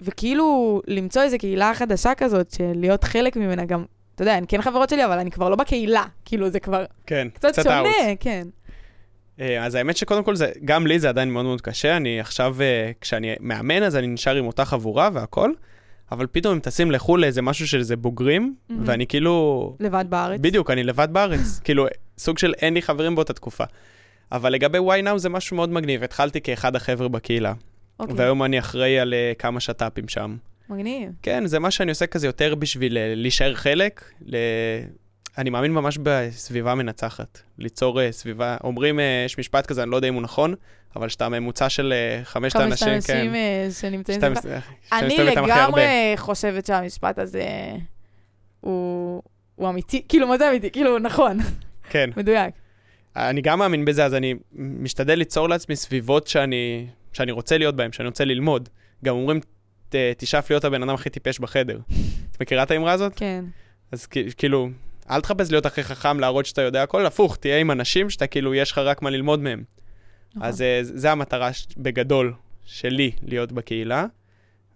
וכאילו, למצוא איזו קהילה חדשה כזאת, של להיות חלק ממנה גם, אתה יודע, הן כן חברות שלי, אבל אני כבר לא בקהילה. כאילו, זה כבר כן, קצת שונה, out. כן. אה, אז האמת שקודם כל, זה, גם לי זה עדיין מאוד מאוד קשה. אני עכשיו, אה, כשאני מאמן, אז אני נשאר עם אותה חבורה והכל, אבל פתאום אם טסים לחו"ל לאיזה משהו של איזה בוגרים, מהמם. ואני כאילו... לבד בארץ. בדיוק, אני לבד בארץ. כאילו, סוג של אין לי חברים באותה תקופה. אבל לגבי why now זה משהו מאוד מגניב. התחלתי כאחד החבר'ה בקהילה, אוקיי, והיום אני אחראי על אה, כמה שת"פים שם. מגניב. כן, זה מה שאני עושה כזה יותר בשביל אה, להישאר חלק. ל... אני מאמין ממש בסביבה מנצחת. ליצור אה, סביבה, אומרים, אה, יש משפט כזה, אני לא יודע אם הוא נכון, אבל שאתה ממוצע של אה, חמשת חמשת האנשים, אנשים כן. שנמצאים שאתה סביבך. מס- שאתה אני. לגמרי חושבת שהמשפט הזה הוא הוא אמיתי. כאילו, מה זה אמיתי? כאילו, נכון, כן. מדויק. אני גם מאמין בזה, אז אני משתדל ליצור לעצמי סביבות שאני, שאני רוצה להיות בהן, שאני רוצה ללמוד. גם אומרים, תשאף להיות הבן אדם הכי טיפש בחדר. את מכירה את האמרה הזאת? כן. אז כאילו, אל תחפש להיות הכי חכם, להראות שאתה יודע הכל, הפוך, תהיה עם אנשים שאתה כאילו, יש לך רק מה ללמוד מהם. נכון. אז אה, זה המטרה ש- בגדול שלי, להיות בקהילה,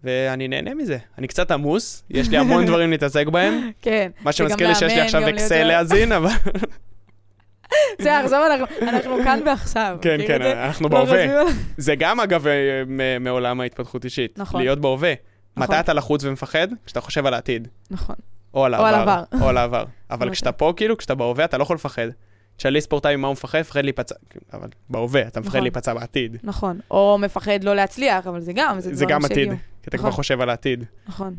ואני נהנה מזה. אני קצת עמוס, יש לי המון דברים להתעסק בהם, כן. מה שמזכיר לי שיש לי עכשיו אקסל להזין, אבל בסדר, עכשיו אנחנו- כאן ועכשיו. כן, כן? אנחנו לא בהווה. זה גם, אגב, אה, מעולם ההתפתחות אישית. נכון. להיות בהווה. נכון. מתי אתה לחוץ ומפחד? כשאתה חושב על העתיד. נכון. או על העבר. עבר. או על העבר. אבל נכון. כשאתה פה, כאילו, כשאתה בהווה, אתה לא יכול לפחד. תשאלי ספורטאי ממה הוא מפחד, מפחד להיפצע. אבל בהווה, אתה מפחד נכון. להיפצע בעתיד. נכון. או מפחד לא להצליח, אבל זה גם, זה זה גם עתיד, שהגיעו. כי אתה כבר נכון. חושב על העתיד. נכון.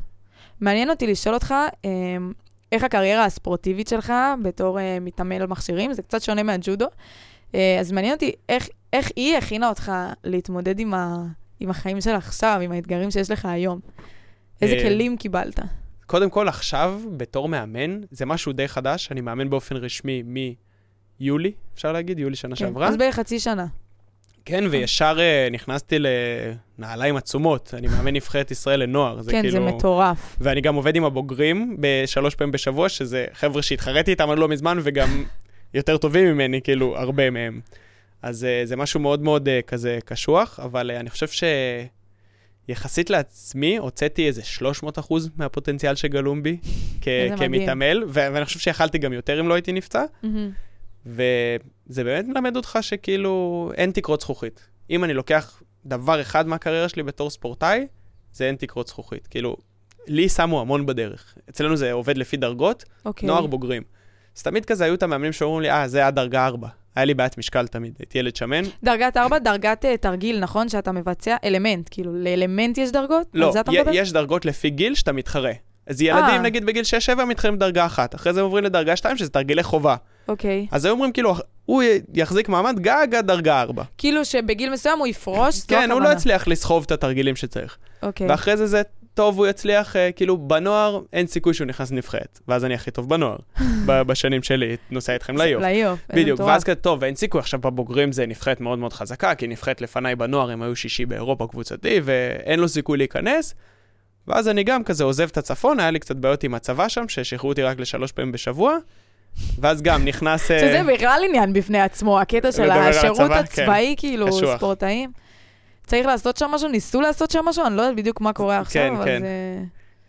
מעניין אותי לשאול אותך, אמ, איך הקריירה הספורטיבית שלך בתור אה, מתעמל מכשירים, זה קצת שונה מהג'ודו, אה, אז מעניין אותי איך, איך היא הכינה אותך להתמודד עם, ה, עם החיים של עכשיו, עם האתגרים שיש לך היום. איזה אה, כלים קיבלת? קודם כל, עכשיו, בתור מאמן, זה משהו די חדש, אני מאמן באופן רשמי מיולי, אפשר להגיד, יולי שנה כן, שעברה. אז בערך חצי שנה. כן, וישר אה, נכנסתי לנעליים עצומות, אני מאמן נבחרת ישראל לנוער, זה כן, כאילו... זה מטורף. ואני גם עובד עם הבוגרים בשלוש פעמים בשבוע, שזה חבר'ה שהתחרתי איתם עד לא מזמן, וגם יותר טובים ממני, כאילו, הרבה מהם. אז אה, זה משהו מאוד מאוד אה, כזה קשוח, אבל אני חושב שיחסית לעצמי, הוצאתי איזה 300 אחוז מהפוטנציאל שגלום בי כ-. כמתעמל, ו- ואני חושב שיכלתי גם יותר אם לא הייתי נפצע, מהמם. וזה באמת מלמד אותך שכאילו אין תקרות זכוכית. אם אני לוקח דבר אחד מהקריירה שלי בתור ספורטאי, זה אין תקרות זכוכית. כאילו, לי שמו המון בדרך. אצלנו זה עובד לפי דרגות, אוקיי. נוער בוגרים. אז תמיד כזה היו את המאמנים שאומרים לי, אה, זה עד דרגה 4. היה לי בעיית משקל תמיד, הייתי ילד שמן. דרגת 4, דרגת אה, תרגיל, נכון? שאתה מבצע אלמנט, כאילו, לאלמנט יש דרגות? לא? יש דרגות לפי גיל שאתה מתחרה. אז ילדים, אה. נגיד בגיל 6-7, מתחרים בדרגה 1, אחרי זה עוברים לדרגה 2, שזה תרגילי חובה. אוקיי. אז היו אומרים, כאילו, הוא יחזיק מעמד גג עד דרגה 4. כאילו שבגיל מסוים הוא יפרוש, זו כן, הוא לא. יצליח לסחוב את התרגילים שצריך. אוקיי. ואחרי זה זה טוב, הוא יצליח, אה, כאילו, בנוער אין סיכוי שהוא נכנס לנבחרת. ואז אני הכי טוב בנוער, בשנים שלי, נוסע איתכם לאיוף. לאיוף. איזה בדיוק, מטורף. ואז כזה, טוב, אין סיכוי, עכשיו בבוגרים זה נבחרת מאוד מאוד חזקה, כי נבחרת לפניי בנוער, הם היו שישי באירופה קבוצתי, ואין לו סיכוי להיכנס. ואז אני גם כזה עוזב את הצפון, היה לי קצת בעיות עם הצבא שם, ששחררו אותי רק לשלוש פעמים בשבוע, ואז גם נכנס... אה, שזה בכלל עניין בפני עצמו, הקטע של השירות הצבא, הצבאי, כאילו. ספורטאים. צריך לעשות שם משהו, ניסו לעשות שם משהו, אני לא יודעת בדיוק מה קורה עכשיו, כן, אבל כן. זה...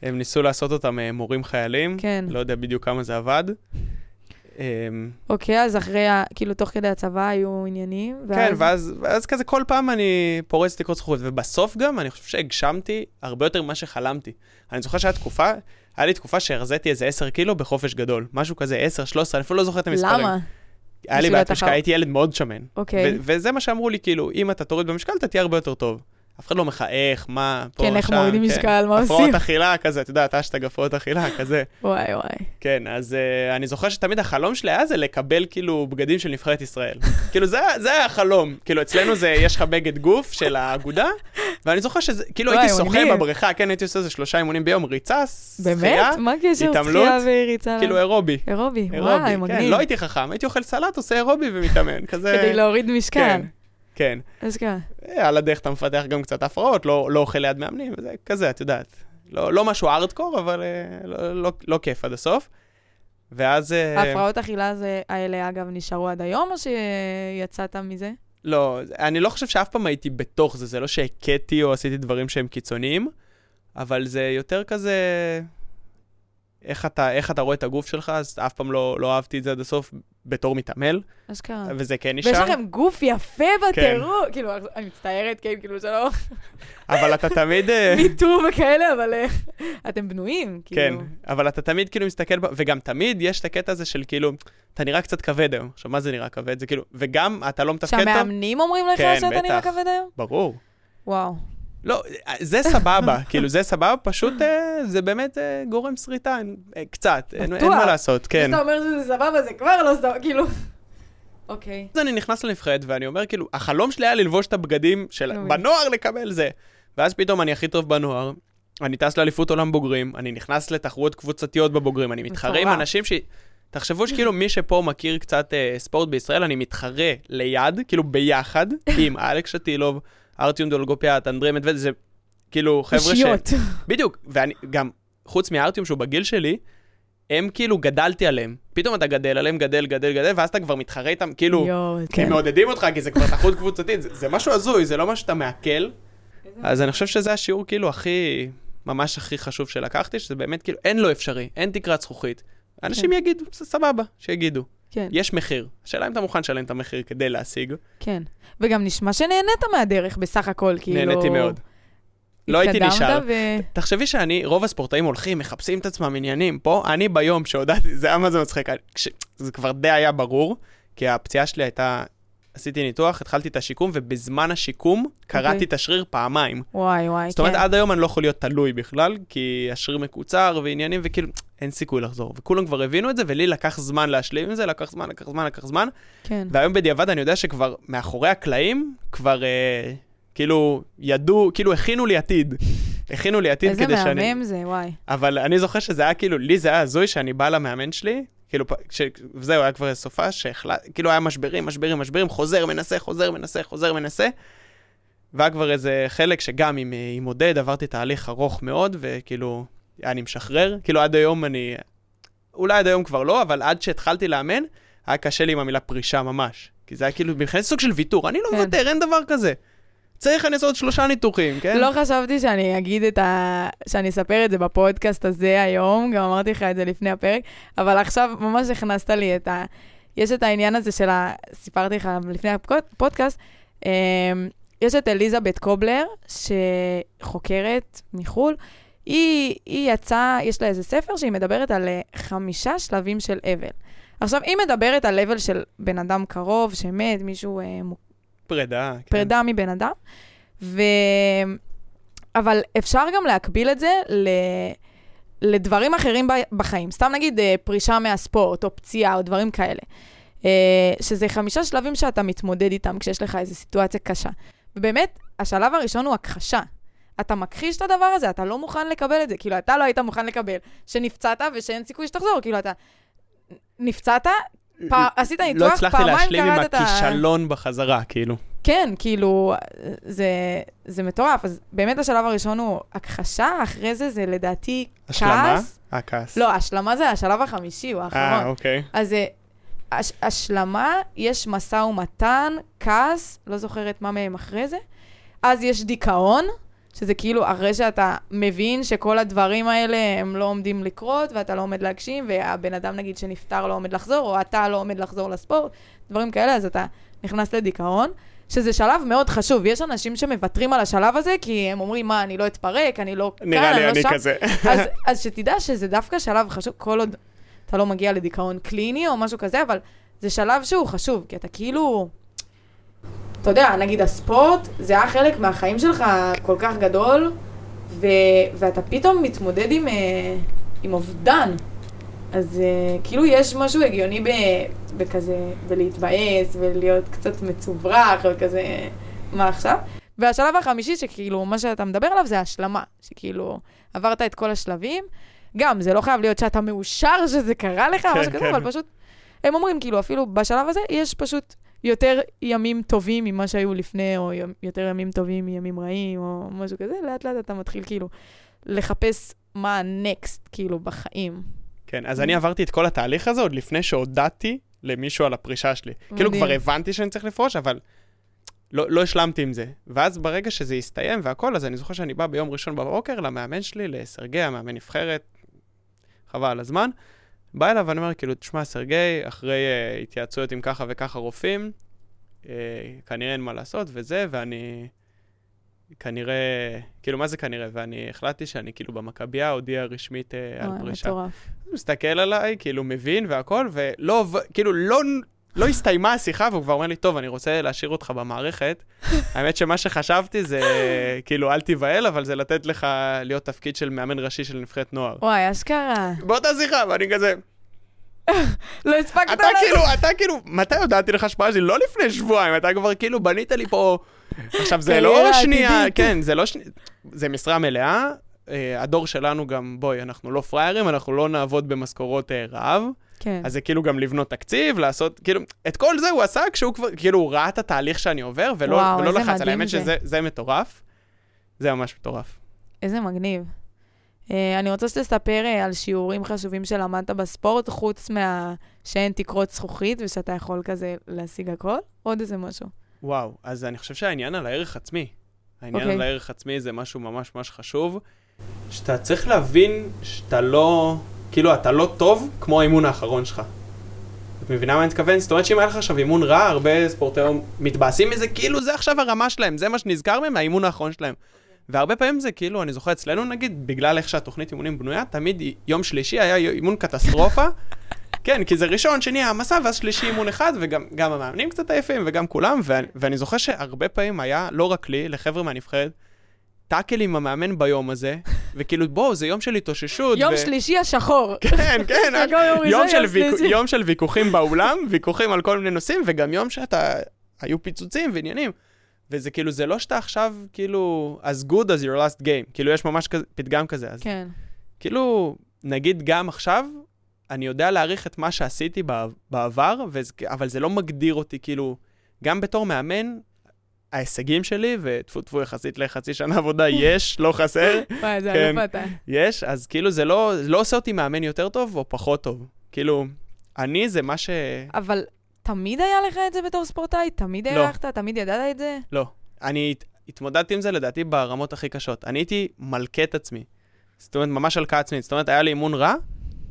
הם ניסו לעשות אותם אה, מורים חיילים, כן. לא יודע בדיוק כמה זה עבד. אמ, אוקיי, אז אחרי, ה- כאילו, תוך כדי הצבא היו עניינים, כן, ואז, ואז כזה כל פעם אני פורץ תקרות זכוכית, ובסוף גם אני חושב שהגשמתי הרבה יותר ממה שחלמתי. אני זוכר שהייתה תקופה, היה לי תקופה שהרזיתי איזה 10 קילו בחופש גדול. משהו כזה 10, 13, אני אפילו לא זוכר את המספרים. למה? היה לי בעיית. משקל, הייתי ילד מאוד שמן. אוקיי. וזה מה שאמרו לי, כאילו, אם אתה תוריד במשקל, אתה תהיה הרבה יותר טוב. אף אחד לא מחייך, מה, פה, כן, איך מורידים כן. משקל, מה עושים? הפרעות אכילה כזה, אתה יודע, אשטג הפרעות אכילה כזה. וואי וואי. כן, אז uh, אני זוכר שתמיד החלום שלי היה זה לקבל כאילו בגדים של נבחרת ישראל. כאילו זה, זה היה החלום. כאילו אצלנו זה, יש לך בגד גוף של האגודה, ואני זוכר שזה, כאילו הייתי שוחה. בבריכה, כן, הייתי עושה איזה שלושה אימונים ביום, ריצה, שחייה, באמת? מה הקשר התעמלות? כאילו אירובי. אירובי, וואי, כן, מגניב. לא הייתי חכם, הייתי אוכל סלט, עושה אירובי ומתאמן, כזה... כדי להוריד משקל. כן, כן. אשכרה. אה, על הדרך אתה מפתח גם קצת הפרעות, לא, לא אוכל ליד מאמנים, זה כזה, את יודעת. לא, לא משהו ארדקור, אבל אה, לא, לא, לא כיף עד הסוף. ואז... אה, ההפרעות אכילה זה- האלה, אגב, נשארו עד היום, או שיצאת מזה? לא, אני לא חושב שאף פעם הייתי בתוך זה, זה לא שהכיתי או עשיתי דברים שהם קיצוניים, אבל זה יותר כזה... איך אתה, איך אתה רואה את הגוף שלך, אז אף פעם לא, לא אהבתי את זה עד הסוף בתור מתעמל, אשכרה. וזה כן נשאר. ויש לכם גוף יפה בטירוף. כאילו, אני מצטערת, כן, כאילו, שלא אבל אתה תמיד... אה, מיטו וכאלה, אבל אה, אתם בנויים, כן, כאילו. אבל אתה תמיד כאילו מסתכל. וגם תמיד יש את הקטע הזה של כאילו, אתה נראה קצת כבד היום. עכשיו, מה זה נראה כבד? זה כאילו, וגם אתה לא מתפקד טוב. שהמאמנים אומרים לך כן, שאתה נראה. כבד היום? ברור. וואו. לא, זה סבבה, כאילו זה סבבה, פשוט אה, זה באמת אה, גורם שריטה, אה, קצת, אין, אין. מה לעשות, כן. כשאתה אומר שזה סבבה, זה כבר לא סבבה, כאילו... אוקיי. אז אני נכנס לנבחרת ואני אומר, כאילו, החלום שלי היה ללבוש את הבגדים של... נו, בנוער לקבל זה. ואז פתאום אני הכי טוב בנוער, אני טס לאליפות עולם בוגרים, אני נכנס לתחרויות קבוצתיות בבוגרים, אני מתחרה עם. אנשים ש... תחשבו שכאילו מי שפה מכיר קצת אה, ספורט בישראל, אני מתחרה ליד, כאילו ביחד, עם אלכס שטילוב, ארטיום דולגופיאט, אנדרי מדווד, זה כאילו חבר'ה ש... אישיות. בדיוק, ואני גם, חוץ מארטיום שהוא בגיל שלי, הם כאילו גדלתי עליהם. פתאום אתה גדל עליהם, גדל, גדל, גדל, ואז אתה כבר מתחרה איתם, כאילו, כי כן. הם מעודדים אותך, כי זה כבר תחרות קבוצתית, זה, זה משהו הזוי, זה לא משהו שאתה מעכל. אז אני חושב שזה השיעור כאילו הכי, ממש הכי חשוב שלקחתי, שזה באמת כאילו, אין לו אפשרי, אין תקרת זכוכית. אנשים כן. יגידו, "ס- סבבה, שיגידו. כן, יש מחיר. השאלה אם אתה מוכן לשלם את המחיר כדי להשיג. כן. וגם נשמע שנהנית מהדרך בסך הכל, כאילו... נהניתי מאוד. לא הייתי נשאר. ו... תחשבי שאני, רוב הספורטאים הולכים, מחפשים את עצמם עניינים. פה, אני ביום שהודעתי, זה היה מה זה מצחיק, כש- זה כבר די היה ברור, כי הפציעה שלי הייתה, עשיתי ניתוח, התחלתי את השיקום, ובזמן השיקום קראתי אוקיי. את השריר פעמיים. וואי, וואי, זאת אומרת, כן. עד היום אני לא יכול להיות תלוי בכלל, כי השריר מקוצר ועניינים, וכאילו, אין סיכוי לחזור. וכולם כבר הבינו את זה, ולי לקח זמן להשלים עם זה, לקח זמן, לקח זמן, לקח זמן. כן. והיום בדיעבד אני יודע שכבר מאחורי הקלעים, כבר אה, כאילו ידעו, כאילו הכינו לי עתיד. הכינו לי עתיד איזה כדי שאני... מהמם זה, וואי. אבל אני זוכר שזה היה כאילו, לי זה היה הזוי שאני בא למאמן שלי, כאילו, ש... וזהו, היה כבר סופה, שהחלט... כאילו היה משברים, משברים, משברים, חוזר, מנסה, חוזר, מנסה, חוזר, מנסה. והיה כבר איזה חלק שגם עם, אה, עם עודד עברתי תהליך ארוך מאוד, וכאילו, אני משחרר. כאילו, עד היום אני... אולי עד היום כבר לא, אבל עד שהתחלתי לאמן, היה קשה לי עם המילה פרישה ממש. כי זה היה כאילו, מבחינת סוג של ויתור. אני לא כן. מוותר, אין דבר כזה. צריך אני לעשות שלושה ניתוחים, כן? לא חשבתי שאני אגיד את ה... שאני אספר את זה בפודקאסט הזה היום, גם אמרתי לך את זה לפני הפרק, אבל עכשיו ממש הכנסת לי את ה... יש את העניין הזה של ה... סיפרתי לך לפני הפודקאסט, אמ, יש את אליזבת קובלר, שחוקרת מחו"ל. היא, היא יצאה, יש לה איזה ספר שהיא מדברת על אה, חמישה שלבים של אבל. עכשיו, היא מדברת על אבל של בן אדם קרוב, שמת, מישהו אה. פרידה. כן. פרידה מבן אדם. ו... אבל אפשר גם להקביל את זה ל... לדברים אחרים בחיים. סתם נגיד אה, פרישה מהספורט, או פציעה, או דברים כאלה. אה, שזה חמישה שלבים שאתה מתמודד איתם כשיש לך איזו סיטואציה קשה. ובאמת, השלב הראשון הוא הכחשה. אתה מכחיש את הדבר הזה, אתה לא מוכן לקבל את זה. כאילו, אתה לא היית מוכן לקבל שנפצעת ושאין סיכוי שתחזור. כאילו, אתה נפצעת, פע... עשית ניתוח, לא הצלחתי להשלים עם. הכישלון בחזרה, כאילו. כן, כאילו, זה, זה מטורף. אז באמת השלב הראשון הוא הכחשה, אחרי זה זה לדעתי השלמה? כעס. אה, כעס. לא, השלמה זה השלב החמישי, הוא אה, האחרון. אוקיי. אז זה הש, השלמה, יש משא ומתן, כעס, לא זוכרת מה מהם אחרי זה. אז יש דיכאון, שזה כאילו אחרי שאתה מבין שכל הדברים האלה הם לא עומדים לקרות, ואתה לא עומד להגשים, והבן אדם נגיד שנפטר לא עומד לחזור, או אתה לא עומד לחזור לספורט, דברים כאלה, אז אתה נכנס לדיכאון. שזה שלב מאוד חשוב. יש אנשים שמוותרים על השלב הזה, כי הם אומרים, מה, אני לא אתפרק, אני לא כאן, נראה אני לי לא אני שם. כזה. אז, אז שתדע שזה דווקא שלב חשוב, כל עוד אתה לא מגיע לדיכאון קליני או משהו כזה, אבל זה שלב שהוא חשוב, כי אתה כאילו... אתה יודע, נגיד הספורט, זה היה חלק מהחיים שלך כל כך גדול, ו- ואתה פתאום מתמודד עם, אה, עם אובדן. אז אה, כאילו יש משהו הגיוני ב- בכזה, בלהתבאס ולהיות קצת מצוברח וכזה, מה עכשיו? והשלב החמישי, שכאילו, מה שאתה מדבר עליו זה השלמה, שכאילו, עברת את כל השלבים. גם, זה לא חייב להיות שאתה מאושר שזה קרה לך, כן, משהו כזה, כן. אבל פשוט, הם אומרים, כאילו, אפילו בשלב הזה, יש פשוט יותר ימים טובים ממה שהיו לפני, או יותר ימים טובים מימים רעים, או משהו כזה, לאט לאט אתה מתחיל כאילו לחפש מה הנקסט, כאילו, בחיים. כן, אז אני עברתי את כל התהליך הזה עוד לפני שהודעתי למישהו על הפרישה שלי. כאילו מדהים. כבר הבנתי שאני צריך לפרוש, אבל לא, לא השלמתי עם זה. ואז ברגע שזה הסתיים והכל, אז אני זוכר שאני בא ביום ראשון בבוקר למאמן שלי, לסרגי, המאמן נבחרת, חבל על הזמן. בא אליו ואני אומר, כאילו, תשמע, סרגי, אחרי uh, התייעצויות עם ככה וככה רופאים, uh, כנראה אין מה לעשות וזה, ואני כנראה, כאילו, מה זה כנראה? ואני החלטתי שאני כאילו במכבייה הודיע רשמית uh, על פרישה. מטורף. הוא מסתכל עליי, כאילו מבין והכל, ולא, כאילו לא, לא הסתיימה השיחה, והוא כבר אומר לי, טוב, אני רוצה להשאיר אותך במערכת. האמת שמה שחשבתי זה, כאילו, אל תיבהל, אבל זה לתת לך להיות תפקיד של מאמן ראשי של נבחרת נוער. וואי, אשכרה. באותה שיחה, ואני כזה, לא הספקת אתה כאילו, אתה כאילו, מתי הודעתי לך שפעה שלי? לא לפני שבועיים, אתה כבר כאילו בנית לי פה... עכשיו, זה לא קריירה שנייה. כן, זה לא שנייה, זה משרה מלאה. אה, הדור שלנו גם, בואי, אנחנו לא פראיירים, אנחנו לא נעבוד במשכורות אה, רעב. כן. אז זה כאילו גם לבנות תקציב, לעשות, כאילו, את כל זה הוא עשה כשהוא כבר, כאילו, הוא ראה את התהליך שאני עובר, ולא, וואו, ולא לחץ על האמת זה. שזה זה מטורף. זה ממש מטורף. איזה מגניב. Uh, אני רוצה שתספר uh, על שיעורים חשובים שלמדת בספורט, חוץ מה... שאין תקרות זכוכית ושאתה יכול כזה להשיג הכל? עוד איזה משהו. וואו, אז אני חושב שהעניין על הערך עצמי. העניין אוקיי. על הערך עצמי זה משהו ממש ממש חשוב, שאתה צריך להבין שאתה לא, כאילו, אתה לא טוב כמו האימון האחרון שלך. את מבינה מה אני מתכוון? זאת אומרת שאם היה לך עכשיו אימון רע, הרבה ספורטאים מתבאסים מזה, כאילו זה עכשיו הרמה שלהם, זה מה שנזכר מהם מהאימון האחרון שלהם. והרבה פעמים זה כאילו, אני זוכר אצלנו נגיד, בגלל איך שהתוכנית אימונים בנויה, תמיד יום שלישי היה אימון קטסטרופה. כן, כי זה ראשון, שני המסע, ואז שלישי אימון אחד, וגם גם המאמנים קצת עייפים, וגם כולם, ואני, ואני זוכר שהרבה פעמים היה, לא רק לי, לחבר'ה מהנבחרת, טאקל עם המאמן ביום הזה, וכאילו, בואו, זה יום של התאוששות. יום ו... שלישי השחור. כן, כן, יום של יום של ויכוחים באולם, ויכוחים על כל מיני נושאים, וגם יום שאתה, היו פיצוצים ועניינים. וזה כאילו, זה לא שאתה עכשיו, כאילו, as good as your last game. כאילו, יש ממש כזה, פתגם כזה. אז כן. כאילו, נגיד גם עכשיו, אני יודע להעריך את מה שעשיתי בע- בעבר, וזה, אבל זה לא מגדיר אותי, כאילו, גם בתור מאמן, ההישגים שלי, וטפו טפו יחסית לחצי שנה עבודה, יש, לא חסר, וואי, זה כן. אלוף אתה. יש, אז כאילו זה לא, לא עושה אותי מאמן יותר טוב או פחות טוב. כאילו, אני זה מה ש... אבל תמיד היה לך את זה בתור ספורטאי? תמיד לא. הערכת? תמיד ידעת את זה? לא. אני הת- התמודדתי עם זה לדעתי ברמות הכי קשות. אני הייתי מלכה את עצמי. זאת אומרת, ממש הלקאה עצמית. זאת אומרת, היה לי אימון רע,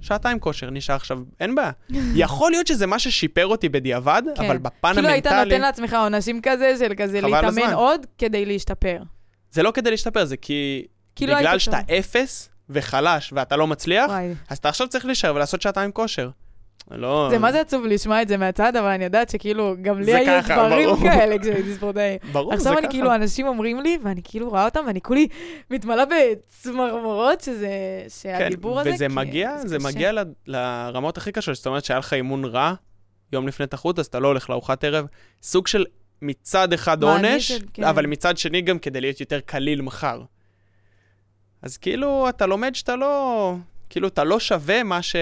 שעתיים כושר, נשאר עכשיו, אין בעיה. יכול להיות שזה מה ששיפר אותי בדיעבד, כן. אבל בפן כאילו היית המנטלי, נותן לעצמך עונשים כזה, של כזה להתאמן הזמן. עוד כדי להשתפר. זה לא כדי להשתפר, זה כי כאילו היית בגלל שאתה. אפס וחלש ואתה לא מצליח, וואי. אז אתה עכשיו צריך להישאר ולעשות שעתיים כושר. לא... זה מה זה עצוב לשמוע את זה מהצד, אבל אני יודעת שכאילו, גם לי זה היו ככה, דברים ברור. כאלה כשהייתי ספורטאי. ברור, זה עכשיו ככה. אני כאילו, אנשים אומרים לי, ואני כאילו רואה אותם, ואני כולי מתמלאה בצמרמורות, שזה, שהדיבור הזה... כן, וזה כי מגיע, זה קשה. מגיע ל- לרמות הכי קשות, זאת אומרת שהיה לך אימון רע יום לפני תחרות, אז אתה לא הולך לארוחת ערב. סוג של מצד אחד עונש, כן. אבל מצד שני גם כדי להיות יותר קליל מחר. אז כאילו, אתה לומד שאתה לא... כאילו, אתה לא שווה מה ש...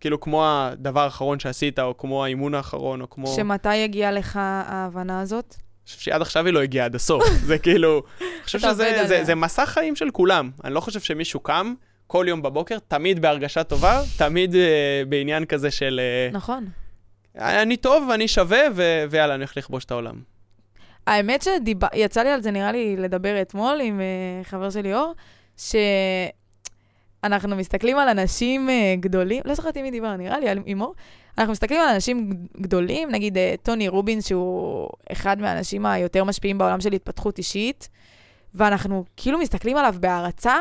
כאילו, כמו הדבר האחרון שעשית, או כמו האימון האחרון, או כמו... שמתי הגיעה לך ההבנה הזאת? אני חושב שעד עכשיו היא לא הגיעה עד הסוף. זה כאילו, אני חושב שזה זה. זה מסע חיים של כולם. אני לא חושב שמישהו קם כל יום בבוקר, תמיד בהרגשה טובה, תמיד אה, בעניין כזה של אה, נכון. אני טוב, אני שווה, ו- ויאללה, אני הולך לכבוש את העולם. האמת שיצא לי על זה, נראה לי, לדבר אתמול עם אה, חבר שלי אור, שאנחנו מסתכלים על אנשים אה, גדולים, לא זכרתי מי דיבר, נראה לי, על- עם אור. אנחנו מסתכלים על אנשים גדולים, נגיד אה, טוני רובין, שהוא אחד מהאנשים היותר משפיעים בעולם של התפתחות אישית, ואנחנו כאילו מסתכלים עליו בהערצה,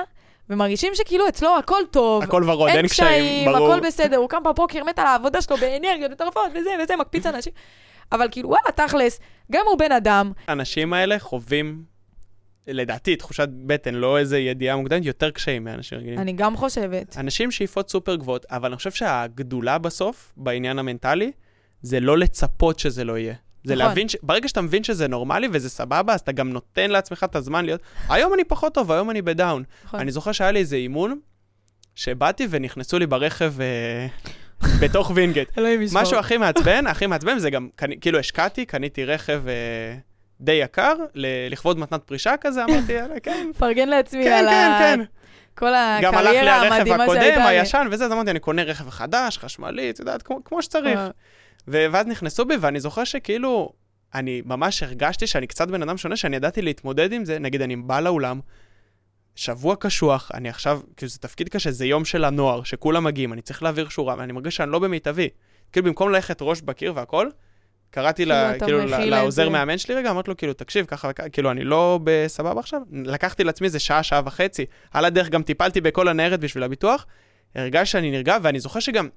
ומרגישים שכאילו אצלו הכל טוב, הכל ורוד, אין קשיים, ברור. הכל בסדר, הוא קם בבוקר, מת על העבודה שלו באנרגיות מטורפות, וזה וזה, מקפיץ אנשים. אבל כאילו, וואלה, תכלס, גם הוא בן אדם, האנשים האלה חווים, לדעתי, תחושת בטן, לא איזה ידיעה מוקדמת, יותר קשיים מאנשים רגילים. אני גם חושבת. אנשים שאיפות סופר גבוהות, אבל אני חושב שהגדולה בסוף, בעניין המנטלי, זה לא לצפות שזה לא יהיה. זה נכון. להבין, ש... ברגע שאתה מבין שזה נורמלי וזה סבבה, אז אתה גם נותן לעצמך את הזמן להיות, היום אני פחות טוב, היום אני בדאון. נכון. אני זוכר שהיה לי איזה אימון, שבאתי ונכנסו לי ברכב אה, בתוך וינגייט. משהו הכי מעצבן, הכי מעצבן, זה גם, כאילו השקעתי, קניתי רכב אה, די יקר, לכבוד מתנת פרישה כזה, אמרתי, יאללה, כן. מפרגן לעצמי כן, על כן, ה- כן. כל גם הלך לי הקריירה הרכב המדהימה הקודם, שהייתה לי. הישן וזה, אז אמרתי, אני קונה רכב חדש, חשמלי, את יודעת, כמו, כמו שצריך. אה, ו- ואז נכנסו בי, ואני זוכר שכאילו, אני ממש הרגשתי שאני קצת בן אדם שונה, שאני ידעתי להתמודד עם זה, נגיד, אני בא לאולם, שבוע קשוח, אני עכשיו, כאילו זה תפקיד קשה, זה יום של הנוער, שכולם מגיעים, אני צריך להעביר שורה, ואני מרגיש שאני לא במיטבי. כאילו, במקום ללכת ראש בקיר והכל, קראתי כאילו, לה, כאילו, לעוזר. מאמן שלי רגע, אמרתי לו, כאילו, תקשיב, ככה כאילו, אני לא בסבבה עכשיו. לקחתי לעצמי איזה שעה, שעה וחצי. על הדרך גם טיפלתי בכל הניירת בשביל הביטוח. הרגשתי שאני נרגע, ואני זוכר שגם